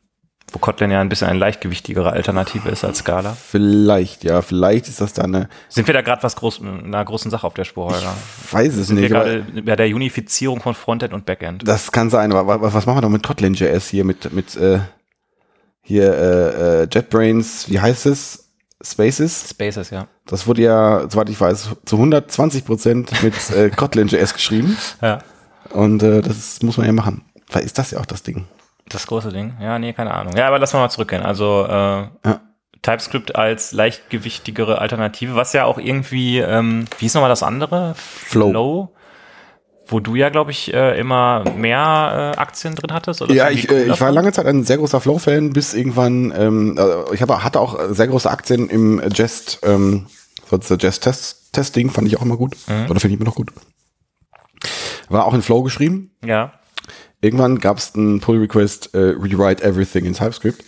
Wo Kotlin ja ein bisschen eine leichtgewichtigere Alternative ist als Scala. Vielleicht, ja, vielleicht ist das da eine, Sind wir da gerade was groß, einer großen Sache auf der Spur, Holger? weiß es Sind wir nicht, gerade bei der Unifizierung von Frontend und Backend? das kann sein, aber wa- wa- was machen wir doch mit Kotlin.js hier, mit, mit, äh, hier, äh, äh, JetBrains, wie heißt es? Spaces? Spaces, ja. Das wurde ja, soweit ich weiß, zu 120 Prozent mit äh, Kotlin.js geschrieben. Ja. Und äh, das muss man ja machen. Vielleicht ist das ja auch das Ding. Das große Ding? Ja, nee, keine Ahnung. Ja, aber lass mal zurückgehen. Also äh, TypeScript als leichtgewichtigere Alternative, was ja auch irgendwie, ähm, wie ist nochmal das andere? Flow. Wo du ja, glaube ich, äh, immer mehr äh, Aktien drin hattest? Oder Ja, ich, äh, ich war lange Zeit ein sehr großer Flow-Fan, bis irgendwann, ähm, also ich habe, hatte auch sehr große Aktien im Jest, ähm, sonst Jest-Testing fand ich auch immer gut. Oder finde ich immer noch gut. War auch in Flow geschrieben. Ja. Irgendwann gab es einen Pull-Request, äh, rewrite everything in TypeScript.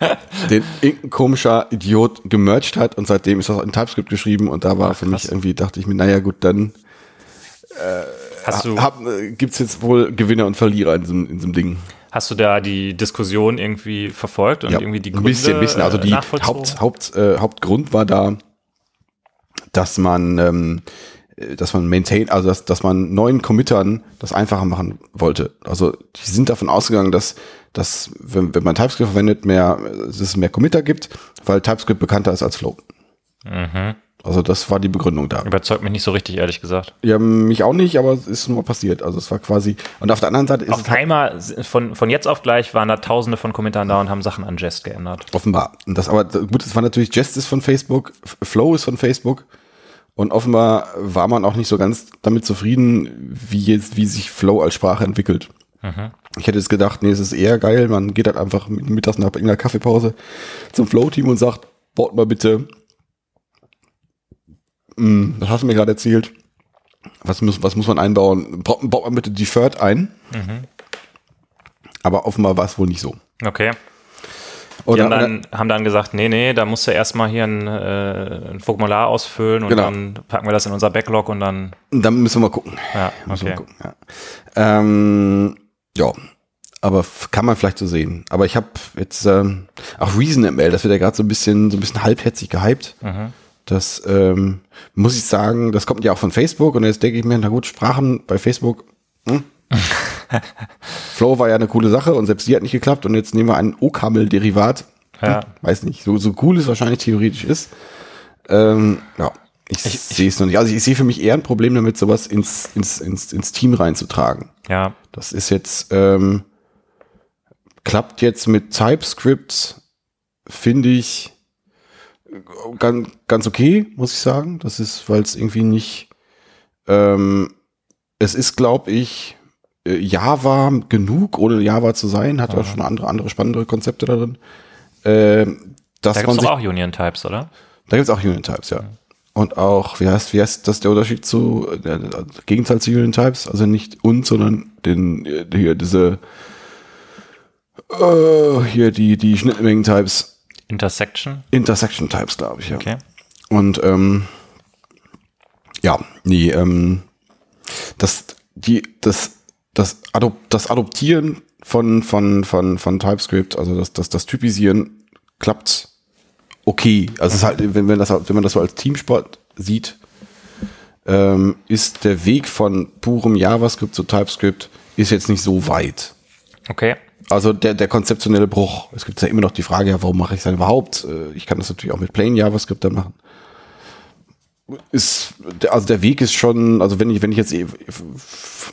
den irgendein komischer Idiot gemerged hat und seitdem ist das in TypeScript geschrieben und da war für mich irgendwie, dachte ich mir, naja gut, dann hab, äh, gibt's jetzt wohl Gewinner und Verlierer in diesem, in diesem Ding. hast du da die Diskussion irgendwie verfolgt und irgendwie die ein Gründe bisschen, bisschen. Also äh, die? Haupt, Haupt, äh, Hauptgrund war da, dass man, ähm, äh, dass man maintain, also dass, dass man neuen Committern das einfacher machen wollte. Also die sind davon ausgegangen, dass, dass wenn, wenn man TypeScript verwendet, mehr, äh, dass es mehr Committer gibt, weil TypeScript bekannter ist als Flow. Mhm. Also das war die Begründung da. Überzeugt mich nicht so richtig, ehrlich gesagt. Ja, mich auch nicht, aber es ist nur passiert. Also es war quasi, und auf der anderen Seite ist Auf halt einmal, von, von jetzt auf gleich, waren da tausende von Kommentaren da und haben Sachen an Jest geändert. Offenbar. Und das aber gut, es war natürlich Jest ist von Facebook, Flow ist von Facebook und offenbar war man auch nicht so ganz damit zufrieden, wie jetzt wie sich Flow als Sprache entwickelt. Ich hätte jetzt gedacht, nee, es ist eher geil, man geht halt einfach mit- mittags nach irgendeiner Kaffeepause zum Flow-Team und sagt, baut mal bitte, Hm, das hast du mir gerade erzählt, was muss, was muss man einbauen? Baut, baut man bitte Deferred ein. Aber offenbar war es wohl nicht so. Okay. Die Oder, haben, dann, haben dann gesagt, nee, nee, da musst du erstmal hier ein, äh, ein Formular ausfüllen und Genau. dann packen wir das in unser Backlog und dann, Dann müssen wir mal gucken. ja, wir okay. mal gucken, ja. Ähm, ja, aber kann man vielleicht so sehen. Aber ich habe jetzt ähm, auch ReasonML, das wird ja gerade so ein bisschen so ein bisschen halbherzig gehypt. Mhm. Das ähm, muss ich sagen, das kommt ja auch von Facebook und jetzt denke ich mir, na gut, Sprachen bei Facebook. Hm? Flow war ja eine coole Sache und selbst die hat nicht geklappt und jetzt nehmen wir ein OCaml-Derivat. Ja. Hm, weiß nicht, so, so cool es wahrscheinlich theoretisch ist. Ähm, ja, ich, sehe es noch nicht. Also ich sehe für mich eher ein Problem damit, sowas ins, ins, ins, ins Team reinzutragen. Ja, Das ist jetzt, ähm, klappt jetzt mit TypeScript, finde ich ganz, ganz okay, muss ich sagen. Das ist, weil es irgendwie nicht, ähm, es ist, glaube ich, äh, Java genug, ohne Java zu sein, hat ja schon andere, andere spannende Konzepte darin. Ähm, dass da sich, doch auch Union Types, oder? da gibt's auch Union Types, ja. und auch, wie heißt, wie heißt das der Unterschied zu äh, Gegenzahl zu Union Types? Also nicht und, sondern den, äh, hier diese, äh, hier die, die Schnittmengen-Types. Intersection? Intersection Types, glaube ich, ja. Okay. Und ähm, ja, nee, ähm, das, die, das, das, Adop das Adoptieren von, von, von, von TypeScript, also das, das, das Typisieren klappt okay. Also es ist halt, wenn, wenn, das, wenn man das so als Teamsport sieht, ähm, ist der Weg von purem JavaScript zu TypeScript ist jetzt nicht so weit. Okay. Also der, der konzeptionelle Bruch. Es gibt ja immer noch die Frage, ja, warum mache ich es dann überhaupt? Äh, Ich kann das natürlich auch mit Plain JavaScript dann machen. Ist, also der Weg ist schon, also wenn ich, wenn ich jetzt eh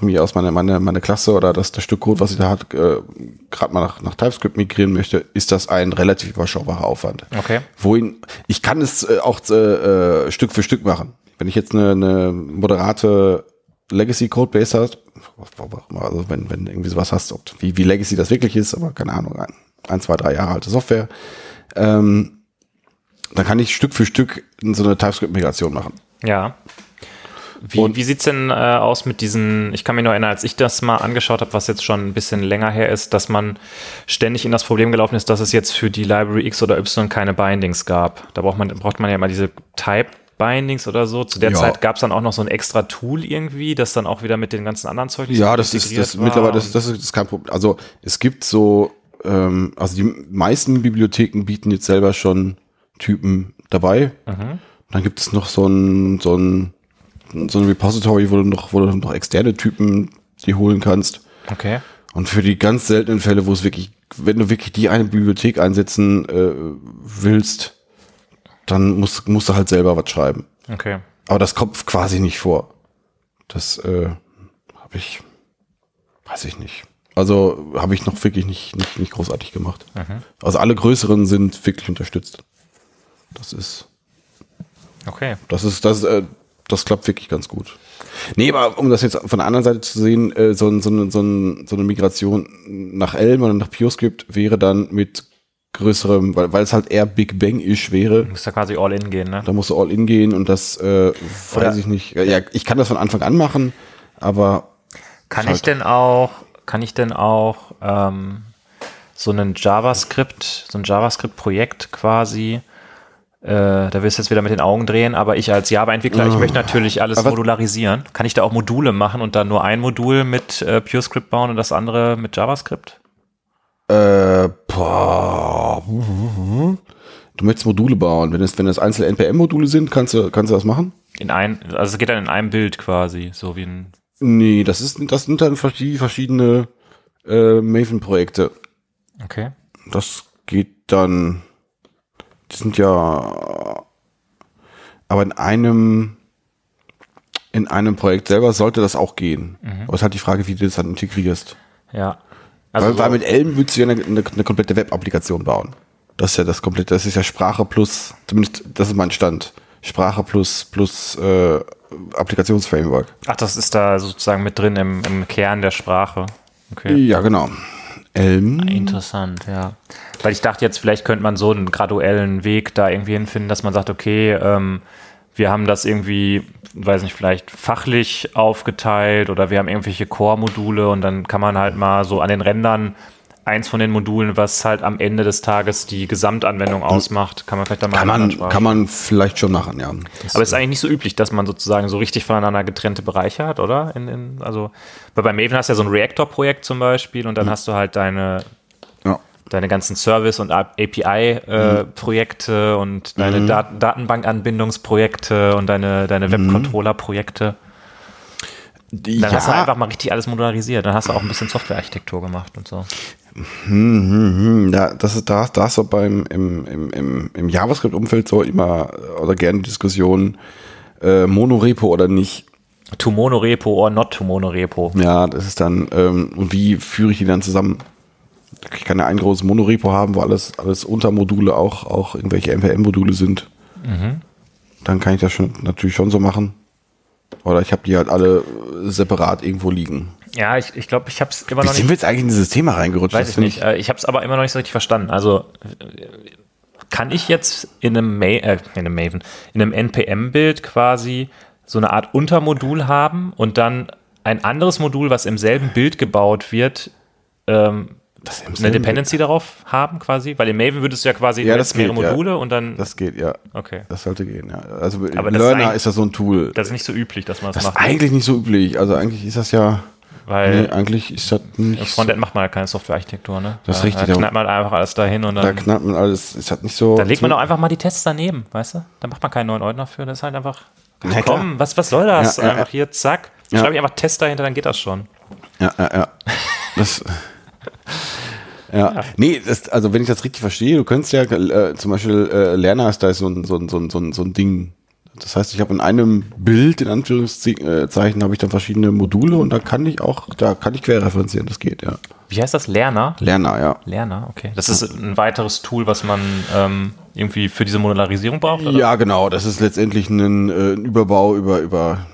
mir aus meine, meine, meine Klasse oder das, das Stück Code, was ich da hat, äh, gerade mal nach, nach TypeScript migrieren möchte, ist das ein relativ überschaubarer Aufwand. Okay. Wohin, ich kann es äh, auch äh, äh, Stück für Stück machen. Wenn ich jetzt eine, eine moderate Legacy Codebase immer, also wenn, wenn irgendwie sowas hast, ob, wie, wie Legacy das wirklich ist, aber keine Ahnung, ein, ein zwei, drei Jahre alte Software, ähm, dann kann ich Stück für Stück so eine TypeScript-Migration machen. Ja. Wie, Und- wie sieht's denn äh, aus mit diesen, ich kann mich noch erinnern, als ich das mal angeschaut habe, was jetzt schon ein bisschen länger her ist, dass man ständig in das Problem gelaufen ist, dass es jetzt für die Library X oder Y keine Bindings gab. Da braucht man, braucht man ja immer diese Type Bindings oder so. Zu der Ja. Zeit gab es dann auch noch so ein extra Tool irgendwie, das dann auch wieder mit den ganzen anderen Zeug Ja, das ist, das mittlerweile, das, das ist kein Problem. Also es gibt so, ähm, also die meisten Bibliotheken bieten jetzt selber schon Typen dabei. Dann gibt es noch so ein, so ein, so ein Repository, wo du noch, wo du noch externe Typen die holen kannst. Okay. Und für die ganz seltenen Fälle, wo es wirklich, wenn du wirklich die eine Bibliothek einsetzen äh, willst, dann musst, musst du halt selber was schreiben. Okay. Aber das kommt quasi nicht vor. Das äh, habe ich, weiß ich nicht. Also habe ich noch wirklich nicht, nicht, nicht großartig gemacht. Also alle größeren sind wirklich unterstützt. Das ist, Okay. das ist, das, äh, das klappt wirklich ganz gut. Nee, aber um das jetzt von der anderen Seite zu sehen, äh, so, so, eine, so, so eine Migration nach Elm oder nach PureScript wäre dann mit größerem, weil, weil es halt eher Big Bang-ish wäre. Du musst da quasi all in gehen, ne? Da musst du all in gehen und das äh, weiß Oder- ich nicht. Ja, ich kann das von Anfang an machen, aber Kann Halt. ich denn auch, kann ich denn auch ähm, so einen JavaScript, so ein JavaScript-Projekt quasi, äh, da willst du jetzt wieder mit den Augen drehen, aber ich als Java-Entwickler, ich möchte natürlich alles Aber- modularisieren. Kann ich da auch Module machen und dann nur ein Modul mit äh, PureScript bauen und das andere mit JavaScript? äh, boah. du möchtest Module bauen. Wenn es, wenn es einzelne NPM-Module sind, kannst du, kannst du das machen? In ein, also es geht dann in einem Bild quasi, so wie ein, Nee, das ist, das sind dann verschi- verschiedene äh, Maven-Projekte. okay. Das geht dann, die sind ja, aber in einem, in einem Projekt selber sollte das auch gehen. Aber es ist halt die Frage, wie du das dann integrierst. Ja. Also weil, weil so- mit Elm würdest du ja eine, eine, eine komplette Web-Applikation bauen. Das ist ja das komplette, das ist ja Sprache plus, zumindest das ist mein Stand. Sprache plus, plus äh, Applikationsframework. ach, das ist da sozusagen mit drin im, im Kern der Sprache. Okay. Ja, genau. Elm. Interessant, ja. Weil ich dachte jetzt, vielleicht könnte man so einen graduellen Weg da irgendwie hinfinden, dass man sagt, okay, ähm, wir haben das irgendwie, weiß nicht, vielleicht fachlich aufgeteilt oder wir haben irgendwelche Core-Module und dann kann man halt mal so an den Rändern eins von den Modulen, was halt am Ende des Tages die Gesamtanwendung ausmacht, kann man vielleicht da mal Kann man, kann man vielleicht schon machen, ja. Das, aber es ist eigentlich nicht so üblich, dass man sozusagen so richtig voneinander getrennte Bereiche hat, oder? In, in, also, weil bei Maven hast du ja so ein Reactor-Projekt zum Beispiel und dann hast du halt deine, ja. deine ganzen Service- und API-Projekte und deine Dat Datenbankanbindungsprojekte und deine, deine Webcontroller-Projekte. Die, Dann hast du ja, einfach mal richtig alles modularisiert. Dann hast du auch ein bisschen Softwarearchitektur gemacht und so. Hm, ja, das ist da, da ist so beim im, im, im, im JavaScript-Umfeld so immer oder gerne Diskussion äh, Monorepo oder nicht. To Monorepo or not to Monorepo. Ja, das ist dann, ähm, und wie führe ich die dann zusammen? Ich kann ja ein großes Monorepo haben, wo alles, alles Untermodule auch, auch irgendwelche NPM-Module sind. Dann kann ich das schon natürlich schon so machen. Oder ich habe die halt alle separat irgendwo liegen. Ja, ich, ich glaube, ich habe es immer Wie noch sind nicht. wir jetzt eigentlich in dieses Thema reingerutscht? Weiß Das ich nicht. Äh, Ich habe es aber immer noch nicht so richtig verstanden. Also äh, kann ich jetzt in einem, Ma äh, in einem Maven, in einem NPM-Bild quasi so eine Art Untermodul haben und dann ein anderes Modul, was im selben Bild gebaut wird, ähm, Das eine Dependency darauf haben quasi? Weil im Maven würdest du ja quasi Ja, das mehrere geht, ja. Module und dann. Das geht, ja. okay. Das sollte gehen, ja. Also Aber das ist Learner eigentlich- ist ja so ein Tool. Das ist nicht so üblich, dass man das, Das ist macht. eigentlich nicht so üblich. Also eigentlich ist das ja, weil nee, eigentlich ist das nicht im so, Frontend macht man ja keine Softwarearchitektur, ne? Das ist Da- richtig, Da da- knallt man einfach alles dahin und da dann. knallt man alles, ist das nicht so. Da legt man doch einfach mal die Tests daneben, weißt du? Da macht man keinen neuen Ordner für. Das ist halt einfach. Na komm, was, was soll das? Ja, ja, einfach hier, zack. Ja. Schreibe ich einfach Test dahinter, dann geht das schon. Ja, ja, ja. Das, ja. Nee, das, also wenn ich das richtig verstehe, du könntest ja äh, zum Beispiel äh, Lerner ist da so ein, so ein, so ein, so ein, so ein Ding. Das heißt, ich habe in einem Bild, in Anführungszeichen, habe ich dann verschiedene Module und da kann ich auch, da kann ich querreferenzieren, das geht, ja. Wie heißt das? Lerner? Lerner, ja. Lerner, okay. Das ist ein weiteres Tool, was man ähm, irgendwie für diese Modularisierung braucht? Oder? Ja, genau. Das ist letztendlich ein, äh, ein Überbau über über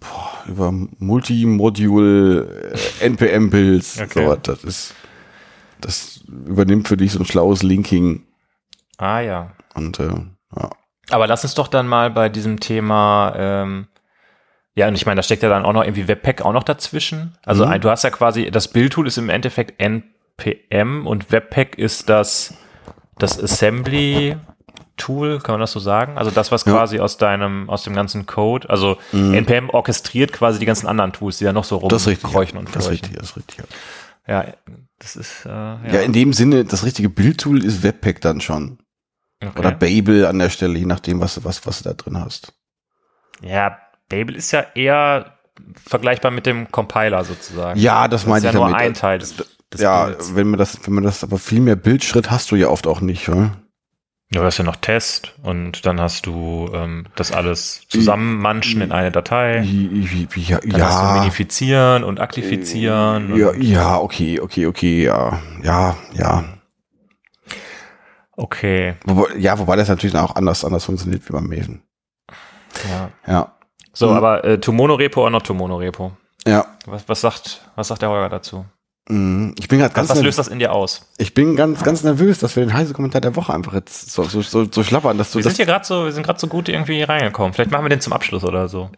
boah, über Multimodule äh, NPM-Builds. Okay. So, das ist das übernimmt für dich so ein schlaues Linking Ah ja. und äh, ja. Aber lass uns doch dann mal bei diesem Thema, ähm, ja, und ich meine, da steckt ja dann auch noch irgendwie Webpack auch noch dazwischen. Also Mhm. ein, du hast ja quasi, das Bildtool ist im Endeffekt NPM und Webpack ist das, das Assembly Tool, kann man das so sagen? Also das, was Ja. Mhm. quasi aus deinem, aus dem ganzen Code, also NPM orchestriert quasi die ganzen anderen Tools, die da noch so rumkreuchen und das ist fleuchen. richtig, das ist richtig. Ja. Ja, das ist, äh, ja. ja, in dem Sinne, das richtige Bildtool ist Webpack dann schon. Okay. Oder Babel an der Stelle, je nachdem, was, was, was du da drin hast. Ja, Babel ist ja eher vergleichbar mit dem Compiler sozusagen. Ja, das das meinte ist ja ich nur damit. ein Teil des, des ja, Bilds. wenn man das, wenn man das, aber viel mehr Bildschritt hast du ja oft auch nicht, oder? Ja, du hast ja noch Test und dann hast du ähm, das alles zusammenmanschen in eine Datei. Ja, Dann hast du minifizieren und aktivizieren. Ja, und, ja, okay, okay, okay, ja, ja, ja. Okay, Wobei, ja, wobei das natürlich auch anders, anders funktioniert wie beim Maven. ja. Ja, So, Mhm. aber äh, to Monorepo oder not to Monorepo? ja. Was, was sagt, was sagt der Holger dazu? Mhm. Ich bin gerade Was, ganz, was löst das in dir aus? ich bin ganz, ganz nervös, dass wir den heißen Kommentar der Woche einfach jetzt so, so, so, so schlappern, dass du Wir das. sind hier gerade so, wir sind gerade so gut irgendwie reingekommen. Vielleicht machen wir den zum Abschluss oder so.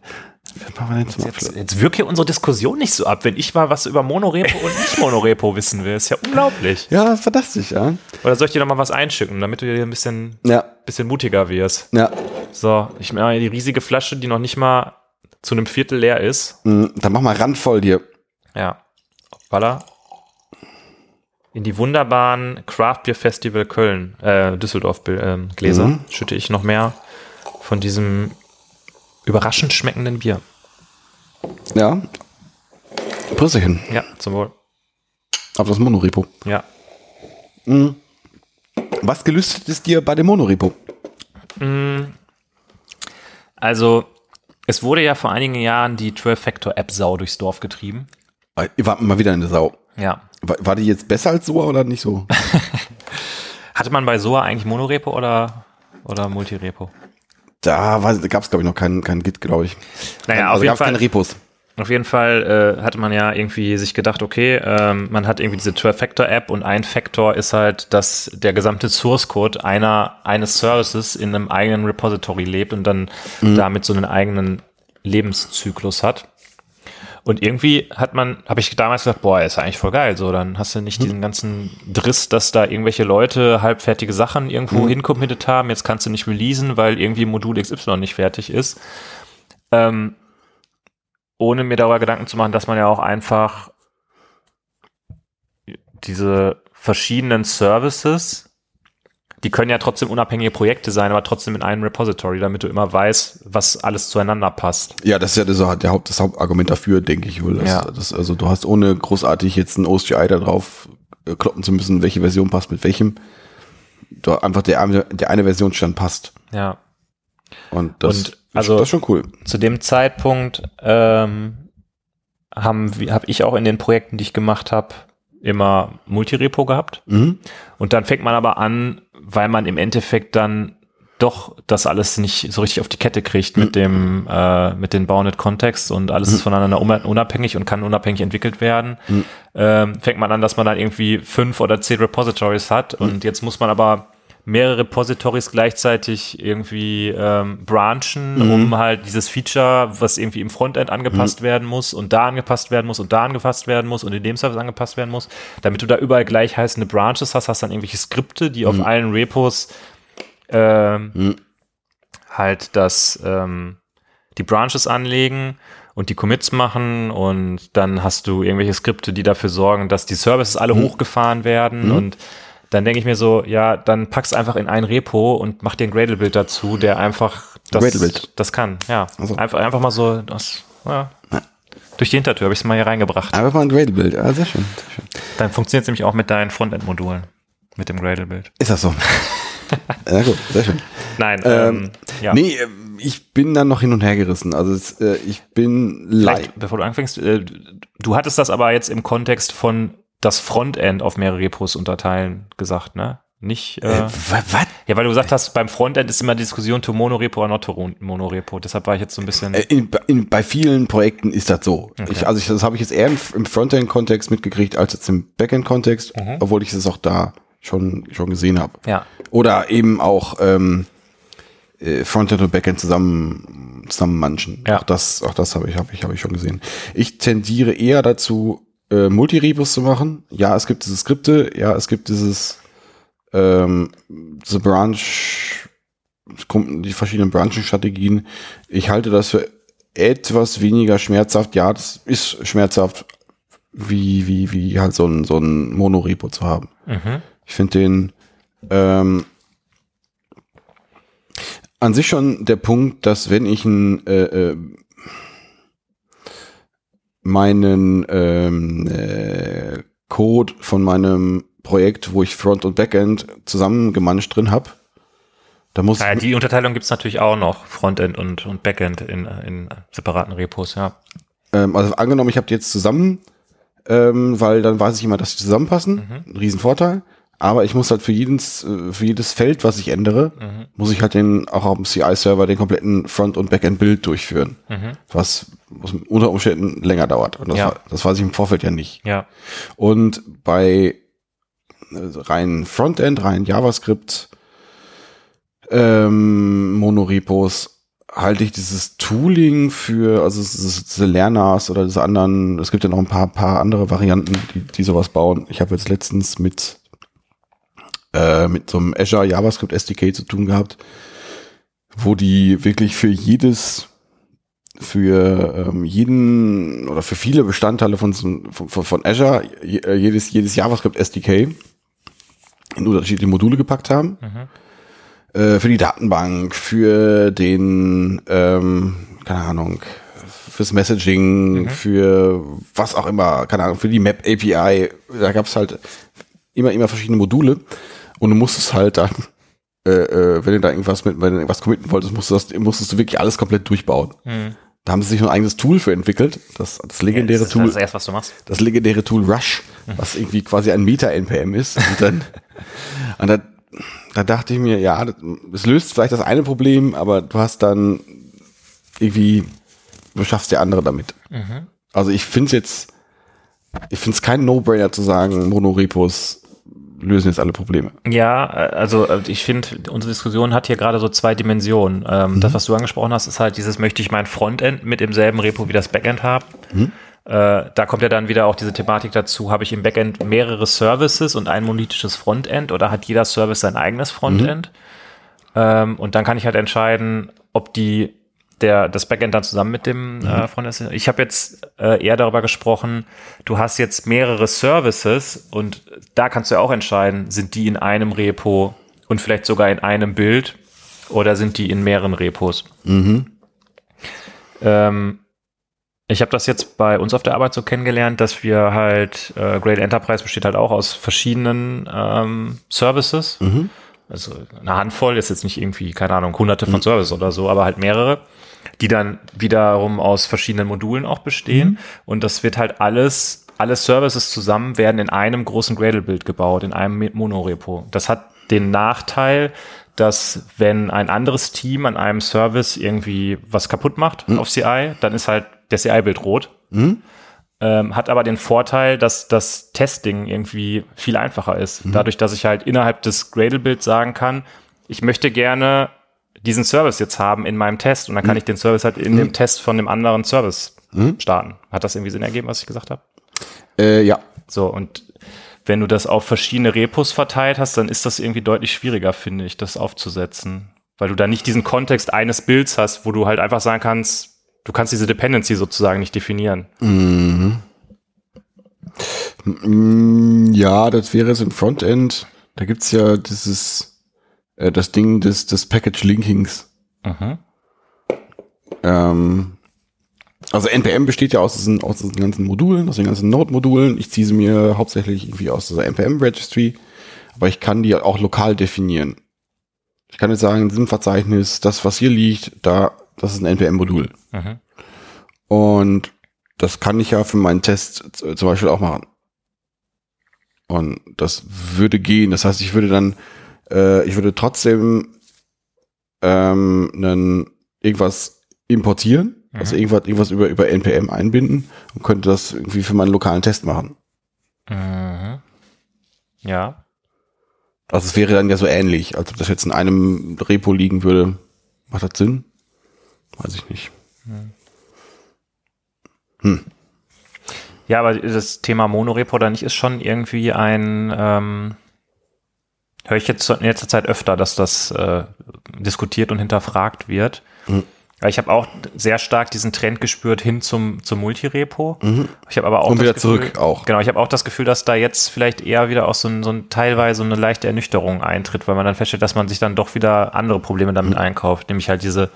Jetzt, jetzt wirkt hier unsere Diskussion nicht so ab, wenn ich mal was über Monorepo und nicht Monorepo wissen will. Ist ja unglaublich. Ja, fantastisch, ja. Oder soll ich dir noch mal was einschicken, damit du dir ein bisschen, Ja, bisschen mutiger wirst? ja. So, ich meine die riesige Flasche, die noch nicht mal zu einem Viertel leer ist. Mhm. Dann mach mal randvoll dir. Ja. Voila. In die wunderbaren Craft Beer Festival Köln, äh, Düsseldorf ähm, Gläser Mhm. schütte ich noch mehr von diesem überraschend schmeckenden Bier. Ja. Prüsschen. Ja, zum Wohl. Auf das Monorepo. Ja. Was gelüstet ist dir bei dem Monorepo? Also, es wurde ja vor einigen Jahren die 12-Factor-App-Sau durchs Dorf getrieben. Ihr wart mal wieder eine Sau. Ja. War, war die jetzt besser als so oder nicht so? Hatte man bei SOA eigentlich Monorepo oder, oder Multirepo? Da, gab es, glaube ich, noch keinen kein Git, glaube ich. Naja, also auf jeden Fall. keine Repos. Auf jeden Fall äh, hatte man ja irgendwie sich gedacht, okay, ähm, man hat irgendwie diese 12-Factor-App und ein Factor ist halt, dass der gesamte Source-Code einer eines Services in einem eigenen Repository lebt und dann damit so einen eigenen Lebenszyklus hat. Und irgendwie hat man, habe ich damals gedacht, boah, ist ja eigentlich voll geil. So, dann hast du nicht diesen ganzen Driss, dass da irgendwelche Leute halbfertige Sachen irgendwo hinkommittet haben. Jetzt kannst du nicht releasen, weil irgendwie Modul XY nicht fertig ist. Ähm, ohne mir darüber Gedanken zu machen, dass man ja auch einfach diese verschiedenen Services, die können ja trotzdem unabhängige Projekte sein, aber trotzdem in einem Repository, damit du immer weißt, was alles zueinander passt. Ja, das ist ja das, der Haupt, das Hauptargument dafür, denke ich wohl. Dass, Ja. das, also du hast ohne großartig jetzt ein OSGI da drauf äh, kloppen zu müssen, welche Version passt mit welchem. Du einfach der, eine- der eine Versionsstand passt. Ja. Und das, Und also- das ist schon cool. Zu dem Zeitpunkt ähm, habe ich auch in den Projekten, die ich gemacht habe, immer Multirepo gehabt. Mhm. Und dann fängt man aber an, weil man im Endeffekt dann doch das alles nicht so richtig auf die Kette kriegt mit dem äh, mit den Bounded Context und alles ist voneinander un- unabhängig und kann unabhängig entwickelt werden. Ähm, fängt man an, dass man dann irgendwie fünf oder zehn Repositories hat und jetzt muss man aber mehrere Repositories gleichzeitig irgendwie ähm, branchen, Mhm. um halt dieses Feature, was irgendwie im Frontend angepasst werden muss und da angepasst werden muss und da angepasst werden muss und in dem Service angepasst werden muss, damit du da überall gleich heißende Branches hast, hast dann irgendwelche Skripte, die Mhm. auf allen Repos ähm, halt das ähm, die Branches anlegen und die Commits machen und dann hast du irgendwelche Skripte, die dafür sorgen, dass die Services alle Mhm. hochgefahren werden und dann denke ich mir so, ja, dann pack's einfach in ein Repo und mach dir ein Gradle-Bild dazu, der einfach das, Gradle-Bild. das kann. Ja, Also. einfach, einfach mal so, das, ja. Durch die Hintertür habe ich es mal hier reingebracht. Einfach mal ein Gradle-Bild. Ah, sehr schön, sehr schön. Dann funktioniert es nämlich auch mit deinen Frontend-Modulen, mit dem Gradle-Bild. Ist das so? ja, gut, sehr schön. Nein, Ähm, ähm, ja. Nee, äh, ich bin dann noch hin und her gerissen. Also es, äh, ich bin leid. Vielleicht, bevor du anfängst, äh, du hattest das aber jetzt im Kontext von das Frontend auf mehrere Repos unterteilen gesagt, ne? Nicht, äh, Äh, wa- was? ja, weil du gesagt hast, beim Frontend ist immer die Diskussion to Monorepo oder not to Monorepo. Deshalb war ich jetzt so ein bisschen. Äh, In, in, bei vielen Projekten ist das so. Ich, also ich, das habe ich jetzt eher im, im Frontend-Kontext mitgekriegt als jetzt im Backend-Kontext, obwohl ich es auch da schon, schon gesehen habe. ja. Oder eben auch ähm, äh, Frontend und Backend zusammen zusammen manchen. Ja. Auch das, auch das habe ich, habe ich, habe ich schon gesehen. Ich tendiere eher dazu, äh, Multirepos zu machen. Ja, es gibt diese Skripte, ja, es gibt dieses ähm, diese Branch, die verschiedenen Branchen-Strategien. Ich halte das für etwas weniger schmerzhaft. Ja, das ist schmerzhaft, wie, wie, wie halt so ein, so ein Monorepo zu haben. Mhm. Ich finde den ähm, an sich schon der Punkt, dass wenn ich ein, äh, äh, meinen ähm, äh, Code von meinem Projekt, wo ich Front und Backend zusammengemanscht drin habe, da muss Ja, die Unterteilung gibt's natürlich auch noch, Frontend und, und Backend in, in separaten Repos, ja. Ähm, also angenommen, ich habe die jetzt zusammen, ähm, weil dann weiß ich immer, dass sie zusammenpassen. Ein Riesenvorteil. Aber ich muss halt für jedes, äh, für jedes Feld, was ich ändere, muss ich halt den, auch auf dem CI-Server den kompletten Front- und Backend-Bild durchführen. Was, was unter Umständen länger dauert. Und das, Ja. war, das weiß ich im Vorfeld ja nicht. Ja. Und bei äh, rein Frontend, rein JavaScript, ähm, Monorepos halte ich dieses Tooling für, also diese Lerners oder diese anderen, es gibt ja noch ein paar, paar andere Varianten, die, die sowas bauen. Ich habe jetzt letztens mit, äh, mit so einem Azure JavaScript SDK zu tun gehabt, wo die wirklich für jedes für ähm, jeden oder für viele Bestandteile von, von, von, Azure äh, jedes, jedes JavaScript SDK in unterschiedliche Module gepackt haben. Äh, für die Datenbank, für den, ähm, keine Ahnung, fürs Messaging, für was auch immer, keine Ahnung, für die Map API. Da gab es halt immer, immer verschiedene Module und du musstest halt dann äh, äh, wenn du da irgendwas mit, wenn du irgendwas committen wolltest, musstest du, das, musstest du wirklich alles komplett durchbauen. Da haben sie sich ein eigenes Tool für entwickelt, das, das legendäre das ist Tool, das erste, was du machst. das legendäre Tool Rush, was irgendwie quasi ein Meta-NPM ist. Und dann, und da, da dachte ich mir, ja, das, es löst vielleicht das eine Problem, aber du hast dann irgendwie, du schaffst der andere damit. Also ich finde es jetzt, ich finde es kein No-Brainer zu sagen, Monorepos lösen jetzt alle Probleme. Ja, äh, also äh, ich finde, unsere Diskussion hat hier gerade so zwei Dimensionen. Ähm, Das, was du angesprochen hast, ist halt dieses, möchte ich mein Frontend mit im selben Repo wie das Backend haben? Äh, da kommt ja dann wieder auch diese Thematik dazu, habe ich im Backend mehrere Services und ein monolithisches Frontend oder hat jeder Service sein eigenes Frontend? Ähm, und dann kann ich halt entscheiden, ob die der, das Backend dann zusammen mit dem äh, Frontend ist. Ich habe jetzt äh, eher darüber gesprochen, du hast jetzt mehrere Services und da kannst du ja auch entscheiden, sind die in einem Repo und vielleicht sogar in einem Bild oder sind die in mehreren Repos. Ähm, ich habe das jetzt bei uns auf der Arbeit so kennengelernt, dass wir halt, äh, Great Enterprise besteht halt auch aus verschiedenen ähm, Services. Also eine Handvoll, ist jetzt nicht irgendwie, keine Ahnung, hunderte von Services oder so, aber halt mehrere, die dann wiederum aus verschiedenen Modulen auch bestehen. Und das wird halt alles, alle Services zusammen werden in einem großen Gradle-Bild gebaut, in einem Monorepo. Das hat den Nachteil, dass wenn ein anderes Team an einem Service irgendwie was kaputt macht auf CI, dann ist halt der CI-Bild rot. ähm, hat aber den Vorteil, dass das Testing irgendwie viel einfacher ist. Dadurch, dass ich halt innerhalb des Gradle-Builds sagen kann, ich möchte gerne diesen Service jetzt haben in meinem Test und dann kann ich den Service halt in dem Test von dem anderen Service starten. Hat das irgendwie Sinn ergeben, was ich gesagt habe? Äh, ja. So, und wenn du das auf verschiedene Repos verteilt hast, dann ist das irgendwie deutlich schwieriger, finde ich, das aufzusetzen. Weil du da nicht diesen Kontext eines Builds hast, wo du halt einfach sagen kannst, du kannst diese Dependency sozusagen nicht definieren. Mm, Ja, das wäre es im Frontend. Da gibt's ja dieses, äh, das Ding des, des Package-Linkings. Mhm. Ähm, also NPM besteht ja aus diesen, aus diesen ganzen Modulen, aus den ganzen Node-Modulen. Ich ziehe sie mir hauptsächlich irgendwie aus dieser NPM-Registry, aber ich kann die auch lokal definieren. Ich kann jetzt sagen, in diesem Verzeichnis, das, was hier liegt, da, das ist ein NPM-Modul. Mhm. Und das kann ich ja für meinen Test zum Beispiel auch machen. Und das würde gehen. Das heißt, ich würde dann, äh, ich würde trotzdem ähm, einen, irgendwas importieren, also irgendwas, irgendwas über, über NPM einbinden und könnte das irgendwie für meinen lokalen Test machen. Mhm. Ja. Also es wäre dann ja so ähnlich, als ob das jetzt in einem Repo liegen würde. Macht das Sinn? Weiß ich nicht. Ja, aber das Thema Monorepo oder nicht ist schon irgendwie ein, ähm, höre ich jetzt in letzter Zeit öfter, dass das äh, diskutiert und hinterfragt wird. Mhm. Ich habe auch sehr stark diesen Trend gespürt hin zum, zum Multirepo. Ich habe aber auch Mhm. Und das wieder Gefühl, zurück auch. Genau, ich habe auch das Gefühl, dass da jetzt vielleicht eher wieder auch so ein, so ein teilweise eine leichte Ernüchterung eintritt, weil man dann feststellt, dass man sich dann doch wieder andere Probleme damit Mhm. einkauft, nämlich halt diese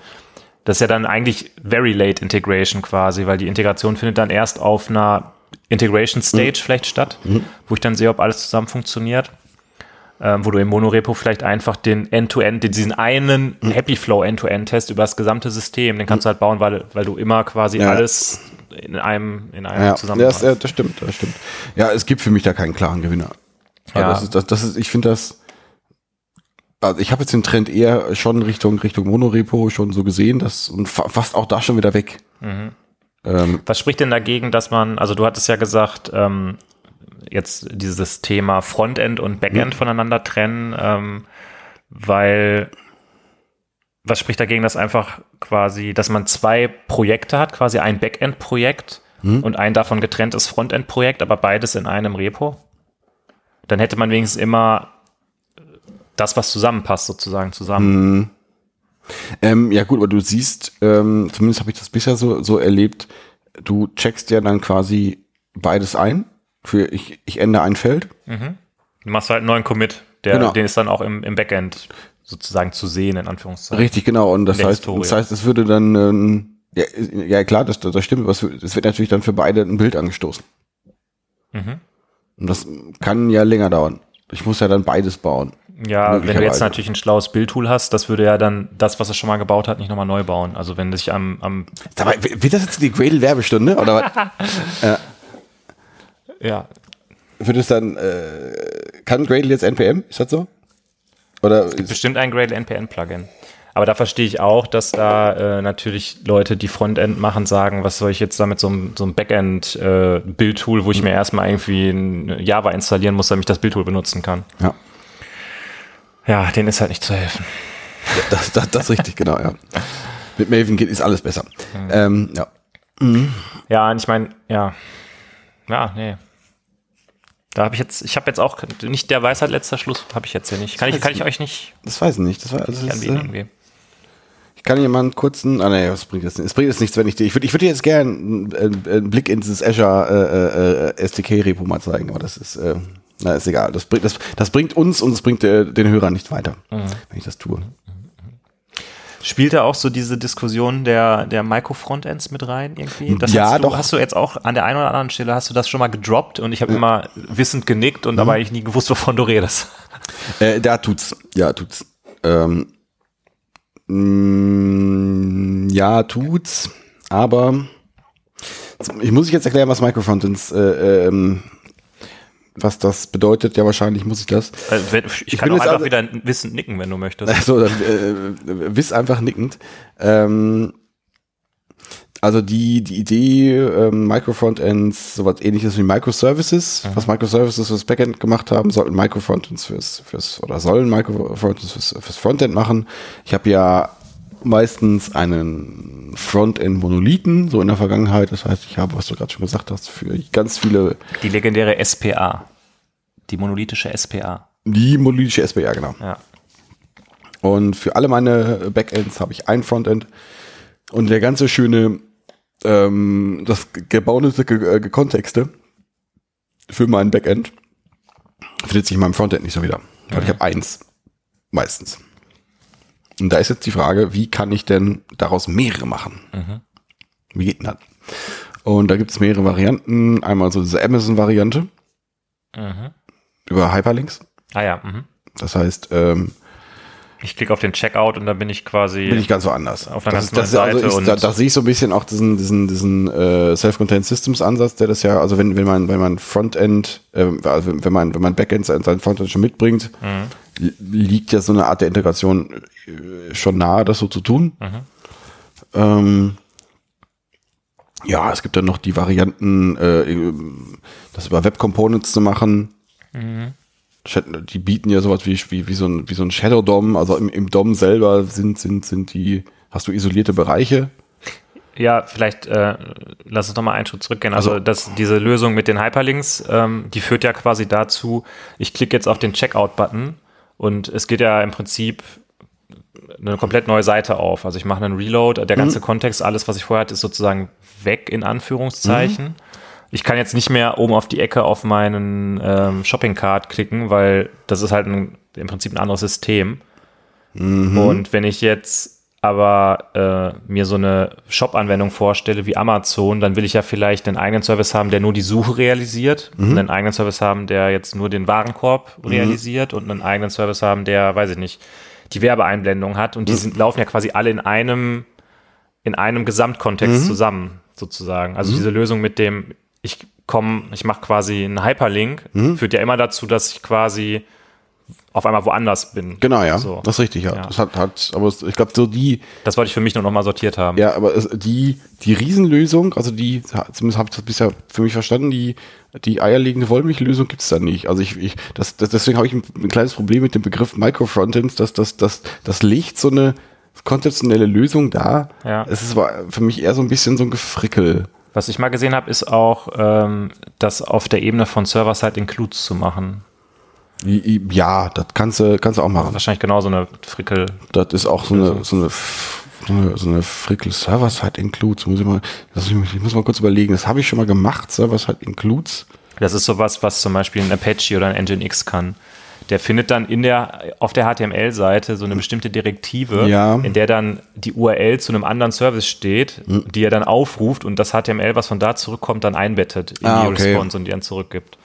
das ist ja dann eigentlich very late Integration quasi, weil die Integration findet dann erst auf einer Integration Stage vielleicht statt, wo ich dann sehe, ob alles zusammen funktioniert. Ähm, wo du im Monorepo vielleicht einfach den End-to-End, den- diesen einen Happy Flow End-to-End-Test über das gesamte System, den kannst du halt bauen, weil, weil du immer quasi Ja. alles in einem, in einem Ja, zusammen das, hast. ja, das stimmt, das stimmt. Ja, es gibt für mich da keinen klaren Gewinner. Ja. Das ist, das, das ist, ich finde das, also ich habe jetzt den Trend eher schon Richtung, Richtung Monorepo schon so gesehen, das und fa fast auch da schon wieder weg. Ähm, Was spricht denn dagegen, dass man, also du hattest ja gesagt, ähm, jetzt dieses Thema Frontend und Backend voneinander trennen, ähm, weil was spricht dagegen, dass einfach quasi, dass man zwei Projekte hat, quasi ein Backend-Projekt und ein davon getrenntes Frontend-Projekt, aber beides in einem Repo? Dann hätte man wenigstens immer das, was zusammenpasst, sozusagen zusammen. ähm, ja gut, aber du siehst, ähm, zumindest habe ich das bisher so, so erlebt, du checkst ja dann quasi beides ein. Für ich, ich ändere ein Feld. Du machst halt einen neuen Commit, der, Genau. den ist dann auch im, im Backend sozusagen zu sehen, in Anführungszeichen. Richtig, genau. Und das heißt, Historie. das heißt, es würde dann, ähm, ja, ja klar, das, das stimmt, aber es wird, natürlich dann für beide ein Bild angestoßen. Mhm. Und das kann ja länger dauern. Ich muss ja dann beides bauen. Ja, wenn du jetzt natürlich ein schlaues Bildtool hast, das würde ja dann das, was es schon mal gebaut hat, nicht nochmal neu bauen. Also wenn sich am, am Sag mal, wird das jetzt die Gradle-Werbestunde? Oder was? ja, wird es dann, äh, kann Gradle jetzt NPM? Ist das so? Oder ist, bestimmt ein Gradle NPN Plugin. Aber da verstehe ich auch, dass da äh, natürlich Leute, die Frontend machen, sagen, was soll ich jetzt da mit so einem, so einem Backend äh, Bildtool, wo ich mir erstmal irgendwie ein Java installieren muss, damit ich das Bildtool benutzen kann. ja, Ja, denen ist halt nicht zu helfen. das, das, das ist richtig, genau, ja. Mit Maven geht ist alles besser. Ähm, ja. Ja, und ich meine, ja. Ja, nee. Da habe ich jetzt, ich habe jetzt auch nicht der Weisheit letzter Schluss, habe ich jetzt hier nicht. Kann ich, kann ich euch nicht Das weiß ich nicht. Das war, also anbieten äh, irgendwie. ich kann jemand kurzen, ah nee, was bringt das? Es bringt jetzt nichts, wenn ich dir, ich würde ich würde dir jetzt gerne einen, einen, einen Blick in dieses Azure äh, äh, SDK-Repo mal zeigen, aber das ist, äh, na, ist egal. Das bringt, das, das bringt uns und es bringt äh, den Hörern nicht weiter, wenn ich das tue. Spielt da auch so diese Diskussion der, der Micro-Frontends mit rein irgendwie? Das Ja, hast du, doch. Hast du jetzt auch an der einen oder anderen Stelle, hast du das schon mal gedroppt und ich habe immer wissend genickt Mhm. und aber ich nie gewusst, wovon du redest. Äh, da tut's. Ja, tut's. Ähm, mh, ja, tut's. Aber ich muss jetzt erklären, was Microfrontends, äh, ähm, was das bedeutet. Ja, wahrscheinlich muss ich das. Äh, wenn- Ich kann auch einfach alle- wieder wissend nicken, wenn du möchtest. Also, dann, äh, wiss einfach nickend. Ähm, Also die, die Idee, ähm, Microfrontends, sowas ähnliches wie Microservices, was Microservices fürs Backend gemacht haben, sollten Microfrontends fürs, fürs oder sollen Microfrontends fürs, fürs Frontend machen. Ich habe ja meistens einen Frontend-Monolithen, so in der Vergangenheit. Das heißt, ich habe, was du gerade schon gesagt hast, für ganz viele, Die legendäre SPA. Die monolithische SPA. die monolithische SPA, genau. Ja. Und für alle meine Backends habe ich ein Frontend. Und der ganze schöne, ähm, das gebaute Ge- äh, Kontexte für mein Backend findet sich in meinem Frontend nicht so wieder. Weil ich habe eins. Meistens. Und da ist jetzt die Frage, wie kann ich denn daraus mehrere machen? Wie geht denn das? Und da gibt es mehrere Varianten. Einmal so diese Amazon-Variante über Hyperlinks. Ah ja. Mhm. Das heißt, ähm, Ich klicke auf den Checkout und dann bin ich quasi. bin ich ganz woanders. Auf einer das, ganz ist- das, also Seite ich, da, da sehe ich so ein bisschen auch diesen, diesen, diesen äh, Self-Contained Systems Ansatz, der das ja, also wenn, wenn man, wenn man Frontend, äh, also wenn man, wenn man Backend sein sein Frontend schon mitbringt, Mhm. Li- liegt ja so eine Art der Integration äh, schon nahe, das so zu tun. Mhm. Ähm, ja, es gibt dann noch die Varianten, äh, das über Web Components zu machen. Chat- Die bieten ja sowas wie, wie, wie so ein, wie so ein Shadow DOM, also im, im DOM selber sind, sind, sind die, hast du isolierte Bereiche. Ja, vielleicht äh, lass uns noch mal einen Schritt zurückgehen. Also, Also- das, diese Lösung mit den Hyperlinks, ähm, die führt ja quasi dazu, ich klicke jetzt auf den Checkout-Button und es geht ja im Prinzip eine komplett neue Seite auf. Also ich mache einen Reload, der ganze Kontext, alles, was ich vorher hatte, ist sozusagen weg in Anführungszeichen. Ich kann jetzt nicht mehr oben auf die Ecke auf meinen ähm, Shopping-Card klicken, weil das ist halt ein, im Prinzip ein anderes System. Und wenn ich jetzt aber äh, mir so eine Shop-Anwendung vorstelle wie Amazon, dann will ich ja vielleicht einen eigenen Service haben, der nur die Suche realisiert, und einen eigenen Service haben, der jetzt nur den Warenkorb realisiert und einen eigenen Service haben, der, weiß ich nicht, die Werbeeinblendung hat. Und die sind, laufen ja quasi alle in einem, in einem Gesamtkontext zusammen, sozusagen. Also diese Lösung mit dem, ich komme, ich mache quasi einen Hyperlink, führt ja immer dazu, dass ich quasi auf einmal woanders bin. Genau, ja. So. Das ist richtig, ja. Ja. Das hat, hat, aber ich glaube, so die, Das wollte ich für mich nur noch mal sortiert haben. ja, aber die, die Riesenlösung, also die, zumindest habe ich das bisher für mich verstanden, die, die eierlegende Wollmilchlösung gibt es da nicht. Also ich, ich das, das, deswegen habe ich ein, ein kleines Problem mit dem Begriff Microfrontends, dass das, das, das legt so eine konzeptionelle Lösung da. Ja. Es ist für mich eher so ein bisschen so ein Gefrickel. Was ich mal gesehen habe, ist auch, ähm, das auf der Ebene von Server-Side-Includes zu machen. Ja, das kannst du, kannst du auch machen. Wahrscheinlich genau so eine Frickel. Das ist auch so eine, so eine, so eine, so eine Frickel Server-Side Includes. Muss ich mal, ich muss mal kurz überlegen. Das habe ich schon mal gemacht, Server-Side Includes. Das ist sowas, was zum Beispiel ein Apache oder ein Nginx kann. Der findet dann in der, auf der HTML-Seite so eine bestimmte Direktive, Ja. in der dann die URL zu einem anderen Service steht, die er dann aufruft und das HTML, was von da zurückkommt, dann einbettet in Ah, die okay. Response und die dann zurückgibt.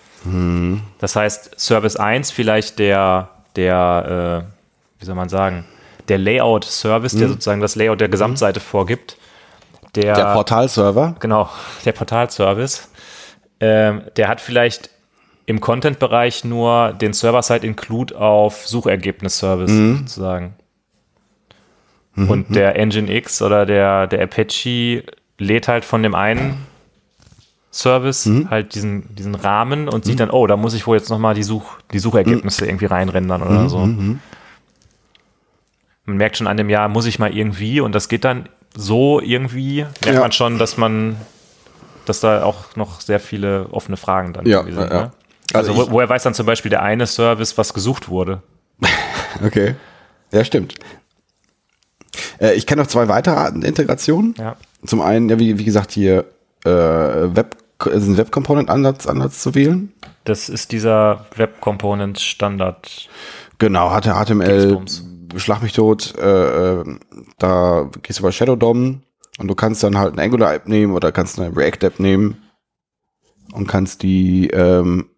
Das heißt, Service 1 vielleicht der, der, äh, wie soll man sagen, der Layout-Service, der sozusagen das Layout der Gesamtseite vorgibt. Der, Der Portalserver. Genau, der Portalservice. Ähm, der hat vielleicht im Content-Bereich nur den Server-Side-Include auf Suchergebnis-Service sozusagen. Und der Nginx oder der, der Apache lädt halt von dem einen Service halt diesen, diesen Rahmen und sieht dann, oh, da muss ich wohl jetzt nochmal die, Such, die Suchergebnisse irgendwie reinrendern oder so. Man merkt schon an dem Jahr, muss ich mal irgendwie und das geht dann so irgendwie, merkt Ja. man schon, dass man, dass da auch noch sehr viele offene Fragen dann Ja, sind. ja. Ne? Also, Also wo, woher weiß dann zum Beispiel der eine Service, was gesucht wurde? Okay. Ja, stimmt. Äh, ich kenne noch zwei weitere Arten der Integration. Ja. Zum einen, ja, wie, wie gesagt, hier äh, Web, also einen Web Component Ansatz, Ansatz zu wählen. Das ist dieser Web Component Standard. Genau, HTML, schlag mich tot, äh, äh, da gehst du über Shadow DOM und du kannst dann halt eine Angular App nehmen oder kannst eine React App nehmen und kannst die, ähm,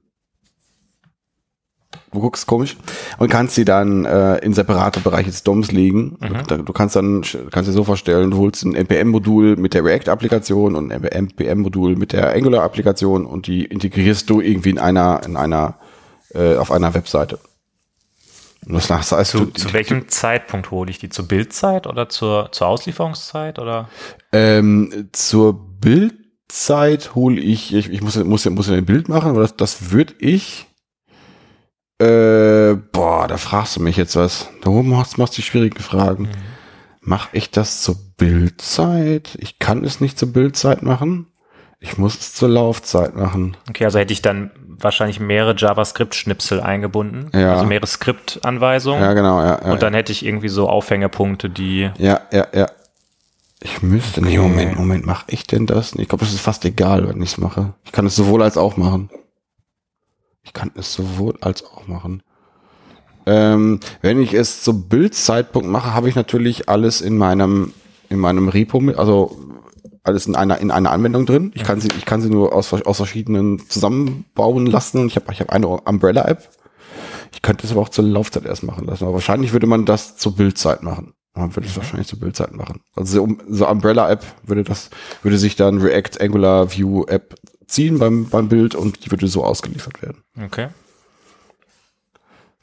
du guckst komisch, und kannst die dann äh, in separate Bereiche des DOMs legen. Du, du kannst dann, kannst dir so vorstellen, du holst ein NPM-Modul mit der React-Applikation und ein NPM-Modul mit der Angular-Applikation und die integrierst du irgendwie in einer, in einer, äh, auf einer Webseite. Was das heißt, Zu, du, zu welchem Zeitpunkt hole ich die? Zur Bildzeit oder zur, zur Auslieferungszeit oder? Ähm, zur Bildzeit hole ich, ich, ich muss, muss, muss ein Bild machen, aber das, das würde ich. Äh, boah, da fragst du mich jetzt was. Da oben machst, machst du die schwierigen Fragen. Mach ich das zur Bildzeit? Ich kann es nicht zur Bildzeit machen. Ich muss es zur Laufzeit machen. Okay, also hätte ich dann wahrscheinlich mehrere JavaScript-Schnipsel eingebunden. Ja. Also mehrere Skriptanweisungen. Ja, genau, ja. ja Und dann hätte ich irgendwie so Aufhängepunkte, die. Ja, ja, ja. Ich müsste, nee, Moment, Moment, mach ich denn das? Ich glaube, das ist fast egal, wenn ich es mache. Ich kann es sowohl als auch machen. Ich kann es sowohl als auch machen. Ähm, wenn ich es zum Bildzeitpunkt mache, habe ich natürlich alles in meinem, in meinem Repo mit, also alles in einer, in einer Anwendung drin. Ich kann sie, ich kann sie nur aus, aus verschiedenen zusammenbauen lassen und ich habe, ich habe eine Umbrella-App. Ich könnte es aber auch zur Laufzeit erst machen lassen, aber wahrscheinlich würde man das zur Bildzeit machen. Man würde es wahrscheinlich zur Bildzeit machen. Also so, so Umbrella-App würde das, würde sich dann React Angular View App ziehen beim, beim Bild und die würde so ausgeliefert werden. Okay.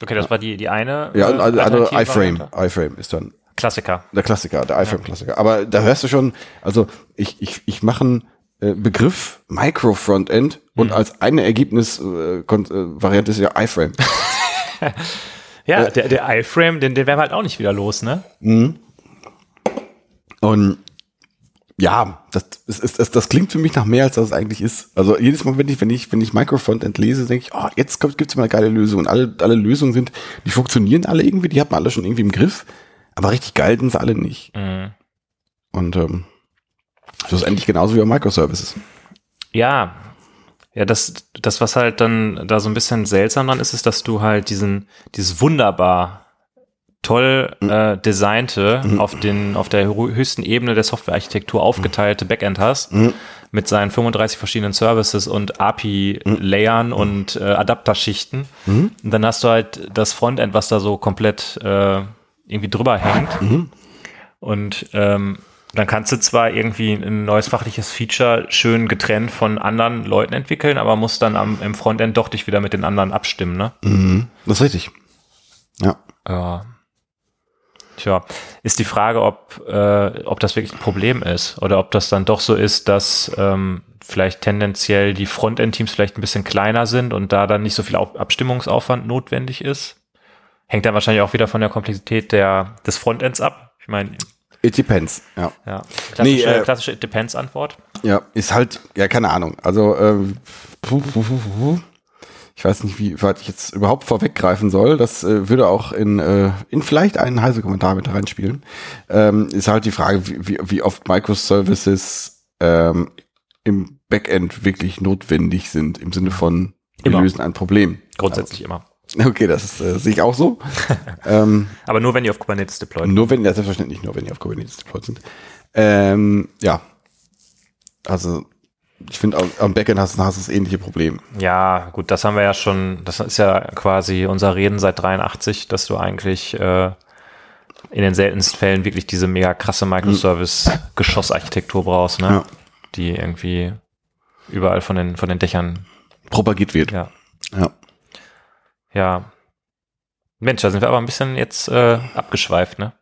Okay, das war die, die eine. Ja, äh, also, also alternative iFrame, iFrame ist dann Klassiker. der Klassiker, der iFrame-Klassiker. Aber da hörst du schon, also ich, ich, ich mache einen äh, Begriff Micro-Frontend und als eine Ergebnis-Variante äh, ist ja iFrame. Ja, der, der iFrame, den, den werden wir halt auch nicht wieder los, ne? Und ja, das, ist, ist, das, das klingt für mich nach mehr, als das es eigentlich ist. Also jedes Mal, wenn ich, wenn ich, wenn ich Micro-Frontend lese, denke ich, oh, jetzt kommt, gibt's mal eine geile Lösung. Und alle, alle Lösungen sind, die funktionieren alle irgendwie, die hat man alle schon irgendwie im Griff, aber richtig geil sind sie alle nicht. Mhm. Und ähm, schlussendlich genauso wie bei Microservices. Ja, ja, das, das, was halt dann da so ein bisschen seltsam dran ist, ist, dass du halt diesen, dieses wunderbar toll äh, designte, auf den, auf der hö- höchsten Ebene der Softwarearchitektur aufgeteilte Backend hast, mit seinen 35 verschiedenen Services und API-Layern und äh, Adapterschichten. Und dann hast du halt das Frontend, was da so komplett äh, irgendwie drüber hängt. Und ähm, dann kannst du zwar irgendwie ein neues fachliches Feature schön getrennt von anderen Leuten entwickeln, aber musst dann am, im Frontend doch dich wieder mit den anderen abstimmen, ne? Das ist richtig. Ja. Ja. Tja, ist die Frage, ob, äh, ob das wirklich ein Problem ist oder ob das dann doch so ist, dass ähm, vielleicht tendenziell die Frontend-Teams vielleicht ein bisschen kleiner sind und da dann nicht so viel Au- Abstimmungsaufwand notwendig ist. Hängt dann wahrscheinlich auch wieder von der Komplexität der, des Frontends ab. Ich meine, It depends. Ja. ja, klassische, Nee, äh, klassische It Depends-Antwort. Ja, ist halt, ja, keine Ahnung. Also, ähm, puh, puh, puh, puh. Ich weiß nicht, wie weit ich jetzt überhaupt vorweggreifen soll. Das äh, würde auch in, äh, in vielleicht einen heißen Kommentar mit reinspielen. Ähm, ist halt die Frage, wie, wie, oft Microservices ähm, im Backend wirklich notwendig sind, im Sinne von, wir Immer. lösen ein Problem. Grundsätzlich immer. Okay, das äh, sehe ich auch so. ähm, Aber nur wenn die auf Kubernetes deployed. nur wenn, ja, selbstverständlich nur, wenn die auf Kubernetes deployed sind. Ähm, ja. Also, ich finde, am- Backend hast, hast du das ähnliche Problem. Ja, gut, das haben wir ja schon, das ist ja quasi unser Reden seit 83, dass du eigentlich äh, in den seltensten Fällen wirklich diese mega krasse Microservice-Geschossarchitektur brauchst, ne? Ja. Die irgendwie überall von den, von den Dächern, Propagiert wird. ja. Ja. Ja. Mensch, da sind wir aber ein bisschen jetzt äh, abgeschweift, ne?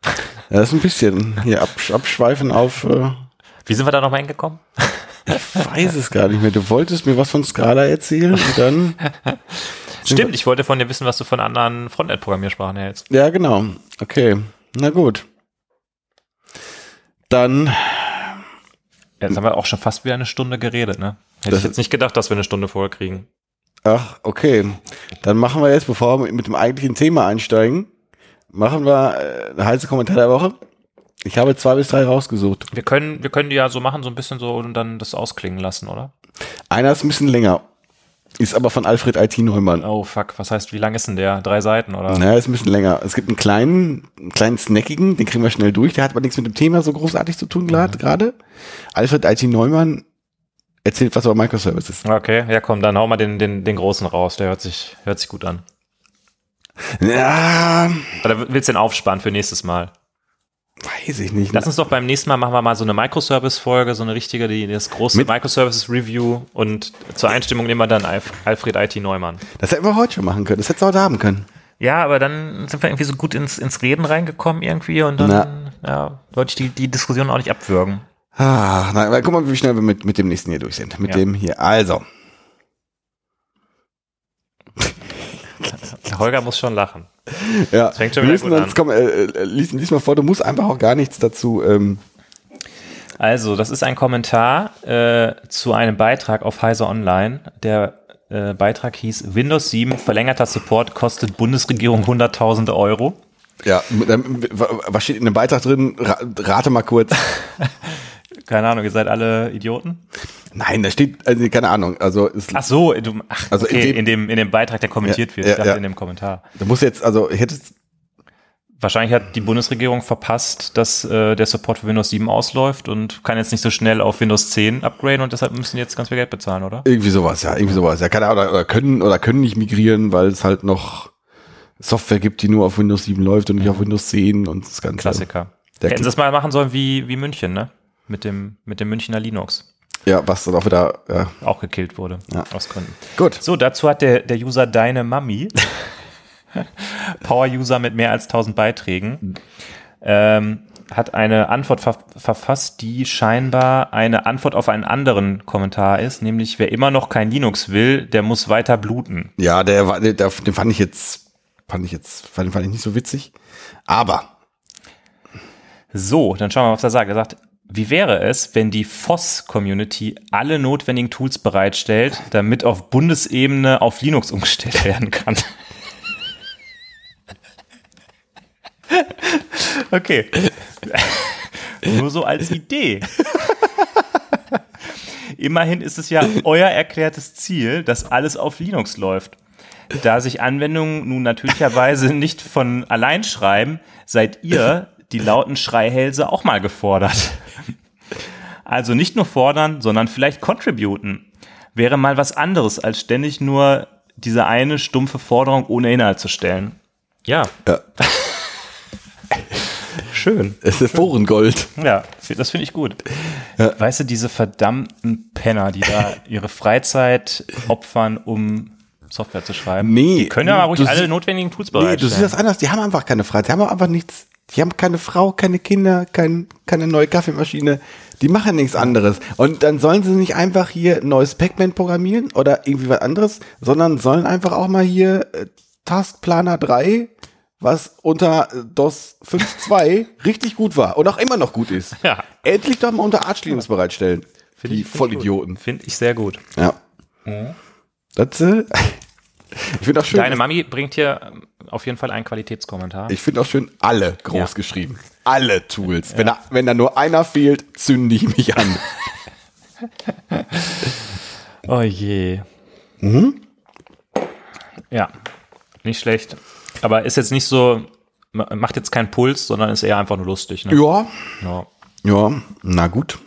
Ja, das ist ein bisschen hier absch abschweifen auf, äh, Wie sind wir da nochmal hingekommen? Ich weiß es gar nicht mehr. Du wolltest mir was von Scala erzählen und dann, Stimmt, ich wollte von dir wissen, was du von anderen Frontend-Programmiersprachen hältst. ja genau, okay, na gut. Dann, Jetzt haben wir auch schon fast wieder eine Stunde geredet, ne? Hätte ich jetzt nicht gedacht, dass wir eine Stunde voll kriegen. ach, okay, dann machen wir jetzt, bevor wir mit dem eigentlichen Thema einsteigen, machen wir äh, eine heiße Kommentar der Woche. Ich habe zwei bis drei rausgesucht. Wir können, wir können die ja so machen, so ein bisschen so und dann das ausklingen lassen, oder? Einer ist ein bisschen länger, ist aber von Alfred IT Neumann. Oh fuck, was heißt, wie lang ist denn der? Drei Seiten, oder? Naja, ist ein bisschen länger. Es gibt einen kleinen, einen kleinen snackigen, den kriegen wir schnell durch. Der hat aber nichts mit dem Thema so großartig zu tun grad- gerade. Alfred IT Neumann erzählt was über Microservices. Okay, ja komm, dann hau mal den, den, den großen raus, der hört sich, hört sich gut an. Ja, Oder willst du den aufsparen für nächstes Mal? Weiß ich nicht. Lass uns doch beim nächsten Mal machen wir mal so eine Microservice-Folge, so eine richtige, die, das große Microservice-Review und zur Einstimmung nehmen wir dann Alf, Alfred IT Neumann. Das hätten wir heute schon machen können. Das hättest du heute haben können. Ja, aber dann sind wir irgendwie so gut ins, ins Reden reingekommen irgendwie und dann Na. ja, wollte ich die, die Diskussion auch nicht abwürgen. Ah, na, guck mal, wie schnell wir mit, mit dem nächsten hier durch sind. Mit Ja. dem hier. Also. Holger muss schon lachen. Ja, fängt schon wir wieder müssen gut uns, an. komm, äh, äh, lies, lies mal vor, du musst einfach auch gar nichts dazu. Ähm, Also, das ist ein Kommentar äh, zu einem Beitrag auf Heise Online. Der äh, Beitrag hieß Windows 7 verlängerter Support kostet Bundesregierung 100.000 Euro. ja, was steht in dem Beitrag drin? Ra rate mal kurz. Keine Ahnung, ihr seid alle Idioten. Nein, da steht, also, keine Ahnung, also es, Ach so, du, ach, Also in okay, dem- in dem, in dem Beitrag, der kommentiert Ja, wird, ja, ich dachte ja. in dem Kommentar. du musst jetzt, also ich hätte Wahrscheinlich hat die Bundesregierung verpasst, dass äh, der Support für Windows 7 ausläuft und kann jetzt nicht so schnell auf Windows 10 upgraden und deshalb müssen die jetzt ganz viel Geld bezahlen, oder? irgendwie sowas, ja, irgendwie sowas. Ja, keine Ahnung, oder, oder können oder können nicht migrieren, weil es halt noch Software gibt, die nur auf Windows 7 läuft und nicht auf Windows 10 und das Ganze. Klassiker. Der Hätten sie es mal machen sollen wie, wie München, ne? Mit dem, mit dem Münchner Linux. Ja, was dann auch wieder, ja, Auch gekillt wurde. Ja. Aus Gründen. gut. So, dazu hat der, der User Deine Mami, Power-User mit mehr als 1000 Beiträgen, ähm, hat eine Antwort ver verfasst, die scheinbar eine Antwort auf einen anderen Kommentar ist, nämlich wer immer noch kein Linux will, der muss weiter bluten. Ja, der der, der, den fand ich jetzt, fand ich jetzt, fand, fand ich nicht so witzig. Aber, So, dann schauen wir mal, was er sagt. Er sagt, wie wäre es, wenn die FOSS-Community alle notwendigen Tools bereitstellt, damit auf Bundesebene auf Linux umgestellt werden kann? Okay. Nur so als Idee. Immerhin ist es ja euer erklärtes Ziel, dass alles auf Linux läuft. Da sich Anwendungen nun natürlicherweise nicht von allein schreiben, seid ihr, die lauten Schreihälse, auch mal gefordert. Also nicht nur fordern, sondern vielleicht contributen. Wäre mal was anderes, als ständig nur diese eine stumpfe Forderung ohne Inhalt zu stellen. Ja, ja, schön. es ist Forengold. Ja, das finde ich gut. Weißt du, diese verdammten Penner, die da ihre Freizeit opfern, um Software zu schreiben, Nee, die können ja mal ruhig alle notwendigen Tools Nee, du bereitstellen. siehst das anders. Die haben einfach keine Freiheit. Die haben einfach nichts. Die haben keine Frau, keine Kinder, kein, keine neue Kaffeemaschine. Die machen nichts anderes. Und dann sollen sie nicht einfach hier ein neues Pac-Man programmieren oder irgendwie was anderes, sondern sollen einfach auch mal hier äh, Taskplaner 3, was unter äh, DOS 5.2 richtig gut war und auch immer noch gut ist. Ja. Endlich doch mal unter Arch Linux bereitstellen. Find die ich- find Vollidioten. Finde ich sehr gut. Ja. Das, äh, ich finde auch schön. Deine Mami bringt hier auf jeden Fall einen Qualitätskommentar. Ich finde auch schön alle groß Ja. geschrieben. Alle Tools. Wenn, da, wenn da nur einer fehlt, zünde ich mich an. oh je. Ja, nicht schlecht. Aber ist jetzt nicht so, ma- macht jetzt keinen Puls, sondern ist eher einfach nur lustig. Ne? ja, Ja. ja, na gut.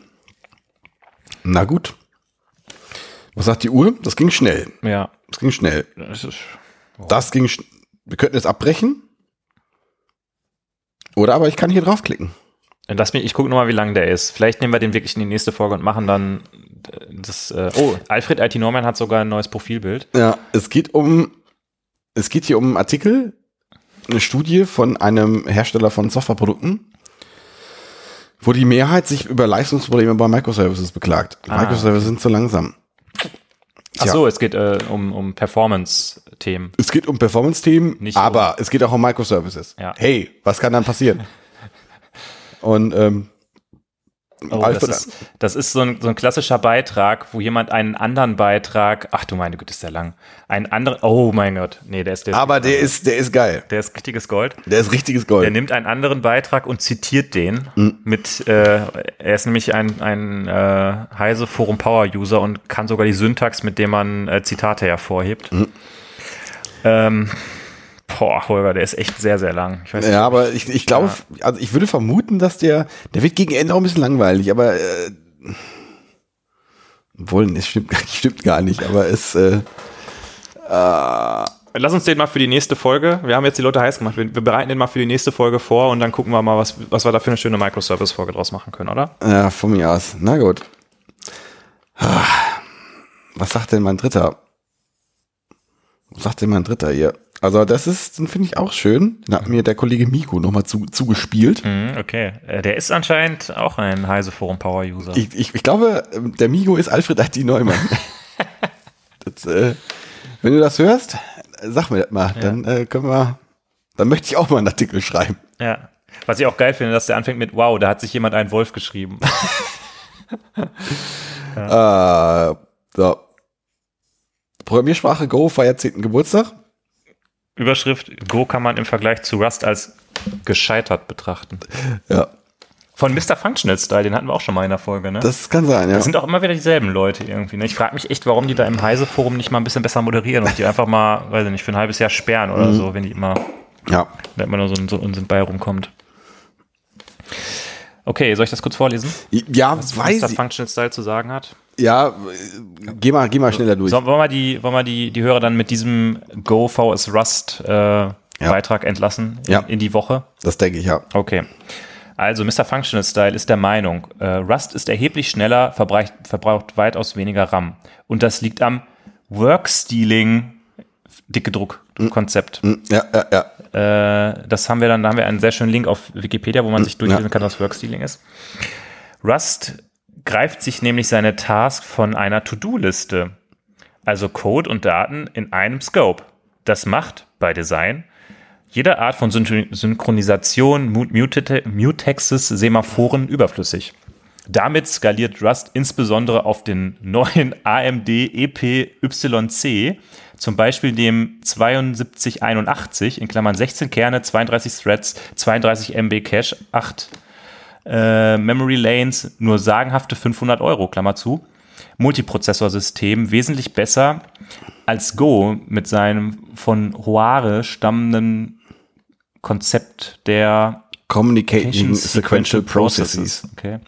Na gut. Was sagt die Uhr? Das ging schnell. ja. Das ging schnell. Das ist, Das ging sch Wir könnten jetzt abbrechen. Oder aber ich kann hier draufklicken. Lass mich, ich gucke nochmal, wie lang der ist. Vielleicht nehmen wir den wirklich in die nächste Folge und machen dann äh, das. Äh, oh, Alfred IT Norman hat sogar ein neues Profilbild. Ja, es geht um, es geht hier um einen Artikel, eine Studie von einem Hersteller von Softwareprodukten, wo die Mehrheit sich über Leistungsprobleme bei Microservices beklagt. Ah, Microservices sind zu langsam. Ach so, es geht äh, um, um Performance-Themen. Es geht um Performance-Themen, aber es geht auch um Microservices. Ja. Hey, was kann dann passieren? Und ähm, Oh, das, ist, das ist so ein, so ein klassischer Beitrag, wo jemand einen anderen Beitrag, ach du meine Güte, ist der lang. Einen anderen, oh mein Gott, nee, der ist der, aber der ist, der ist geil. der ist richtiges Gold. Der ist richtiges Der Gold. nimmt einen anderen Beitrag und zitiert den Mhm. mit, äh, er ist nämlich ein, ein äh, Heise Forum Power User und kann sogar die Syntax, mit dem man äh, Zitate hervorhebt. Mhm. Ähm, boah, Holger, der ist echt sehr, sehr lang. Ich weiß nicht, Ja, aber ich, ich glaube, also ich würde vermuten, dass der, der wird gegen Ende auch ein bisschen langweilig, aber äh, obwohl, es stimmt, stimmt gar nicht, aber es, äh, Lass uns den mal für die nächste Folge. Wir haben jetzt die Leute heiß gemacht. Wir, wir bereiten den mal für die nächste Folge vor und dann gucken wir mal, was, was wir da für eine schöne Microservice-Folge draus machen können, oder? ja, von mir aus. Na gut. Ah, Was sagt denn mein Dritter? Was sagt denn mein Dritter hier? Also das ist, finde ich auch schön. Den hat mir der Kollege Miko nochmal zu, zugespielt. Mhm, okay. Äh, Der ist anscheinend auch ein Heise Forum Power User. Ich, ich, ich glaube, ähm, der Migo ist Alfred IT Neumann. das, äh, wenn du das hörst, sag mir das mal. Dann äh, können wir, dann möchte ich auch mal einen Artikel schreiben. Ja. Was ich auch geil finde, dass der anfängt mit Wow, da hat sich jemand einen Wolf geschrieben. Äh, so. Programmiersprache Go feiert 10. Geburtstag. Überschrift, Go kann man im Vergleich zu Rust als gescheitert betrachten. Ja, Von Mr. Functional Style, den hatten wir auch schon mal in der Folge, ne? das kann sein, ja. Das sind auch immer wieder dieselben Leute irgendwie. Ne? Ich frage mich echt, warum die da im Heise-Forum nicht mal ein bisschen besser moderieren und die einfach mal, weiß ich nicht, für ein halbes Jahr sperren oder so, wenn die immer, ja. wenn immer nur so ein so Unsinn bei rumkommt. Okay, soll ich das kurz vorlesen? Ja, Was weiß Mr. ich. Functional Style zu sagen hat? Ja, äh, geh mal, geh mal schneller durch. So, wollen wir die, wollen wir die, die Hörer dann mit diesem Go VS Rust äh, Beitrag entlassen in, Ja. in die Woche? Das denke ich, ja. Okay. Also Mr. Functional Style ist der Meinung, äh, Rust ist erheblich schneller, verbraucht, verbraucht weitaus weniger RAM. Und das liegt am Work-Stealing, dicke Druck, Konzept. Hm, Ja, ja, ja. Äh, das haben wir dann, da haben wir einen sehr schönen Link auf Wikipedia, wo man sich durchlesen kann, was Work-Stealing ist. Rust greift sich nämlich seine Task von einer To-Do-Liste, also Code und Daten in einem Scope. Das macht bei Design jede Art von Synchron- Synchronisation, Mu- Mutete- Mutexes, Semaphoren überflüssig. Damit skaliert Rust insbesondere auf den neuen AMD EPYC, zum Beispiel dem 7281, in Klammern 16 Kerne, 32 Threads, 32 MB Cache, 8 äh, Memory Lanes, nur sagenhafte 500 Euro, Klammer zu. Multiprozessorsystem wesentlich besser als Go mit seinem von Hoare stammenden Konzept der Communicating Sequential Processes. Okay.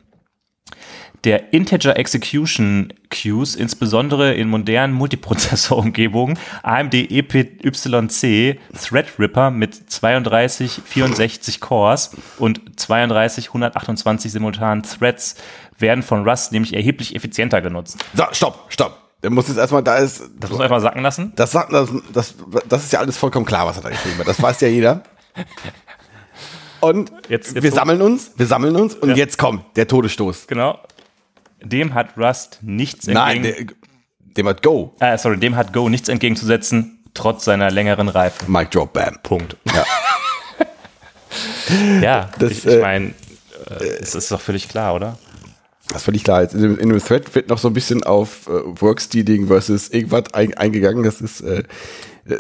Der Integer Execution Queues, insbesondere in modernen Multiprozessor-Umgebungen, AMD EPYC Threadripper mit 32, 64 Cores und 32, 128 simultanen Threads werden von Rust nämlich erheblich effizienter genutzt. So, stopp, stopp. Der muss jetzt erstmal, da ist, Das muss man einfach sacken lassen. das, das, das, das ist ja alles vollkommen klar, was er da geschrieben hat. Das weiß ja jeder. Und Jetzt- jetzt wir sammeln uns, wir sammeln uns und Ja. jetzt kommt der Todesstoß. Genau. Dem hat Rust nichts Nein, entgegen. der, dem hat Go. äh, sorry, dem hat Go nichts entgegenzusetzen, trotz seiner längeren Reife. Mic drop, bam. Punkt. Ja. Ja, Das, ich, äh, ich meine, äh, es ist doch völlig klar, oder? Das ist völlig klar. In, dem, in dem Thread wird noch so ein bisschen auf äh, Workstealing versus irgendwas ein, eingegangen. Das ist, äh,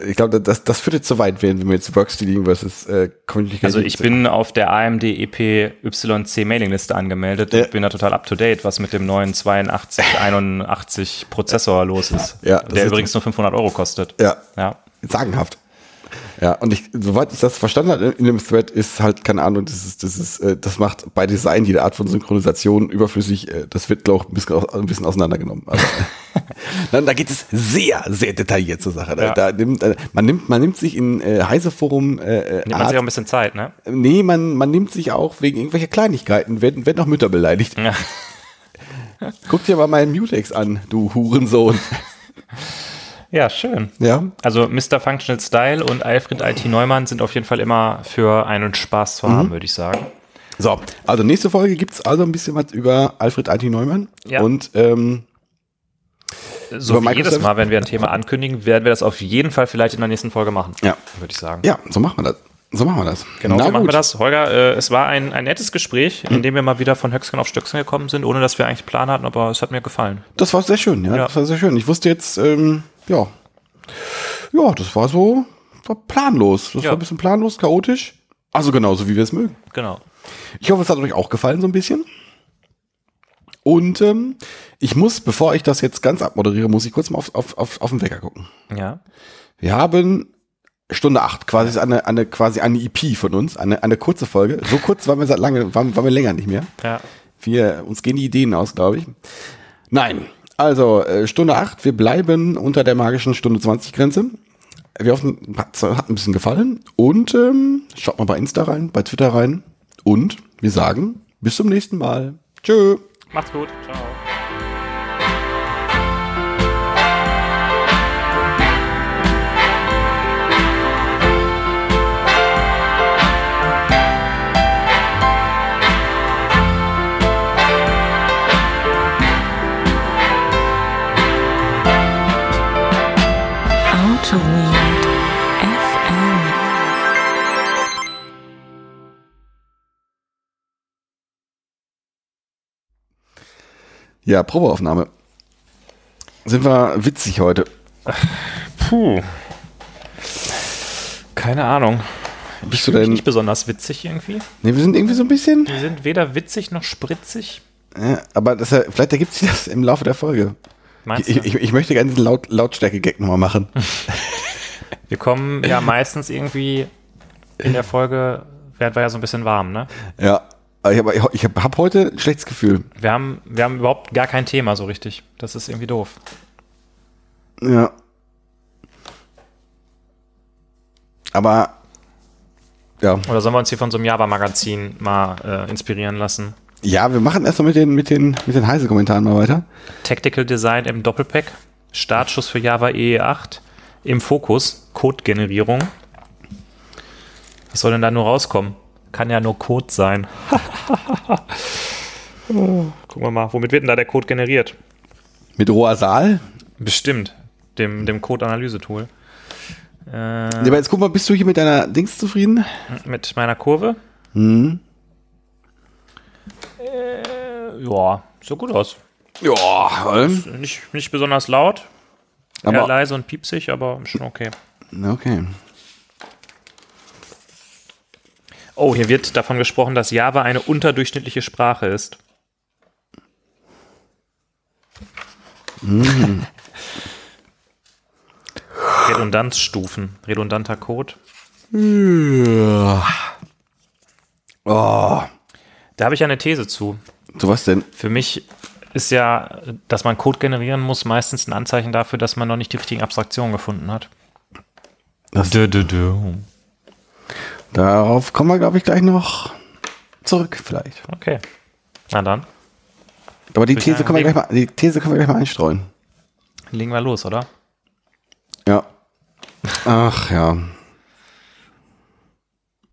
ich glaube, das, das führt jetzt zu weit, wenn wir jetzt Workstealing versus äh, Communication. Also ich bin auf der AMD EPYC Mailingliste angemeldet Ja. und bin da total up to date, was mit dem neuen 8281 Prozessor los ist. Ja, der ist- übrigens nur 500 Euro kostet. ja, Ja. sagenhaft. Ja, und ich, soweit ich das verstanden habe in dem Thread, ist halt, keine Ahnung, das ist, das ist, äh, das macht bei Design jede Art von Synchronisation überflüssig. Äh, das wird, glaube ich, ein bisschen, aus- ein bisschen auseinandergenommen. Also, dann, da geht es sehr, sehr detailliert zur Sache. Da, Ja. da nimmt, äh, man nimmt, man nimmt sich in äh, Heise Forum äh, Nimmt man Art- sich auch ein bisschen Zeit, ne? Nee, man, man nimmt sich auch wegen irgendwelcher Kleinigkeiten, werden, werden auch Mütter beleidigt. Ja. Guck dir mal meinen Mutex an, du Hurensohn. Ja, schön. Ja, Also Mr. Functional Style und Alfred IT Neumann sind auf jeden Fall immer für einen Spaß zu Mhm. haben, würde ich sagen. so. Also nächste Folge gibt's also ein bisschen was über Alfred IT Neumann. Ja. Und ähm, So Über wie jedes? Mal, wenn wir ein Thema ankündigen, werden wir das auf jeden Fall vielleicht in der nächsten Folge machen. Ja. Würde ich sagen. ja, so machen wir das. So machen wir das. Genau, Na so machen gut. wir das. Holger, äh, es war ein, ein nettes Gespräch, in dem wir mal wieder von Höchstgen auf Stöcksen gekommen sind, ohne dass wir eigentlich Plan hatten, aber es hat mir gefallen. Das war sehr schön, ja, Ja. Das war sehr schön. Ich wusste jetzt, ähm, ja. Ja, das war so war planlos. Das Ja. war ein bisschen planlos, chaotisch. Also genauso, wie wir es mögen. Genau. Ich hoffe, es hat euch auch gefallen, so ein bisschen. Und ähm, ich muss, bevor ich das jetzt ganz abmoderiere, muss ich kurz mal auf, auf, auf, auf den Wecker gucken. Ja. Wir haben Stunde acht, quasi ist eine, eine, quasi eine EP von uns, eine, eine kurze Folge. So kurz waren wir seit lange, waren, waren wir länger nicht mehr. Ja. Wir, uns gehen die Ideen aus, glaube ich. Nein, also äh, Stunde acht, wir bleiben unter der magischen Stunde 20 Grenze. Wir hoffen, hat, hat ein bisschen gefallen. Und ähm, schaut mal bei Insta rein, bei Twitter rein. Und wir sagen bis zum nächsten Mal. Tschö. Macht's gut. Ciao. Ja, Probeaufnahme. Sind wir witzig heute? Puh. Keine Ahnung. Bist du denn? Nicht besonders witzig irgendwie. Nee, wir sind irgendwie so ein bisschen. Wir sind weder witzig noch spritzig. Ja, aber das, ja- vielleicht ergibt sich das im Laufe der Folge. Meinst Ich, du? ich, ich möchte gerne diesen Laut, Lautstärke-Gag nochmal machen. Wir kommen ja meistens irgendwie in der Folge, werden wir ja so ein bisschen warm, ne? Ja. Ich habe ich, hab, hab heute ein schlechtes Gefühl. Wir haben, wir haben überhaupt gar kein Thema so richtig. Das ist irgendwie doof. Ja. Aber ja. Oder sollen wir uns hier von so einem Java-Magazin mal äh, inspirieren lassen? Ja, wir machen erstmal mit den, mit den, mit den Heise-Kommentaren mal weiter. Tactical Design im Doppelpack, Startschuss für Java EE8, im Fokus, Code-Generierung. Was soll denn da nur rauskommen? Kann ja nur Code sein. Gucken wir mal, womit wird denn da der Code generiert? Mit Roasal. Bestimmt, dem, dem Code-Analyse-Tool. Äh, aber jetzt guck mal, bist du hier mit deiner Dings zufrieden? mit meiner Kurve? Hm. Äh, ja, sieht gut aus. Ja, ähm, Nicht, nicht besonders laut, eher aber leise und piepsig, aber schon okay. okay. Oh, hier wird davon gesprochen, dass Java eine unterdurchschnittliche Sprache ist. Redundanzstufen, redundanter Code. Oh, Da habe ich eine These zu. so was denn? Für mich ist ja, dass man Code generieren muss, meistens ein Anzeichen dafür, dass man noch nicht die richtigen Abstraktionen gefunden hat. Das, Dö, dö, dö. Darauf kommen wir, glaube ich, gleich noch zurück, vielleicht. Okay. Na dann, Aber die These können wir gleich mal, die These können wir gleich mal einstreuen. legen wir los, oder? Ja. Ach ja.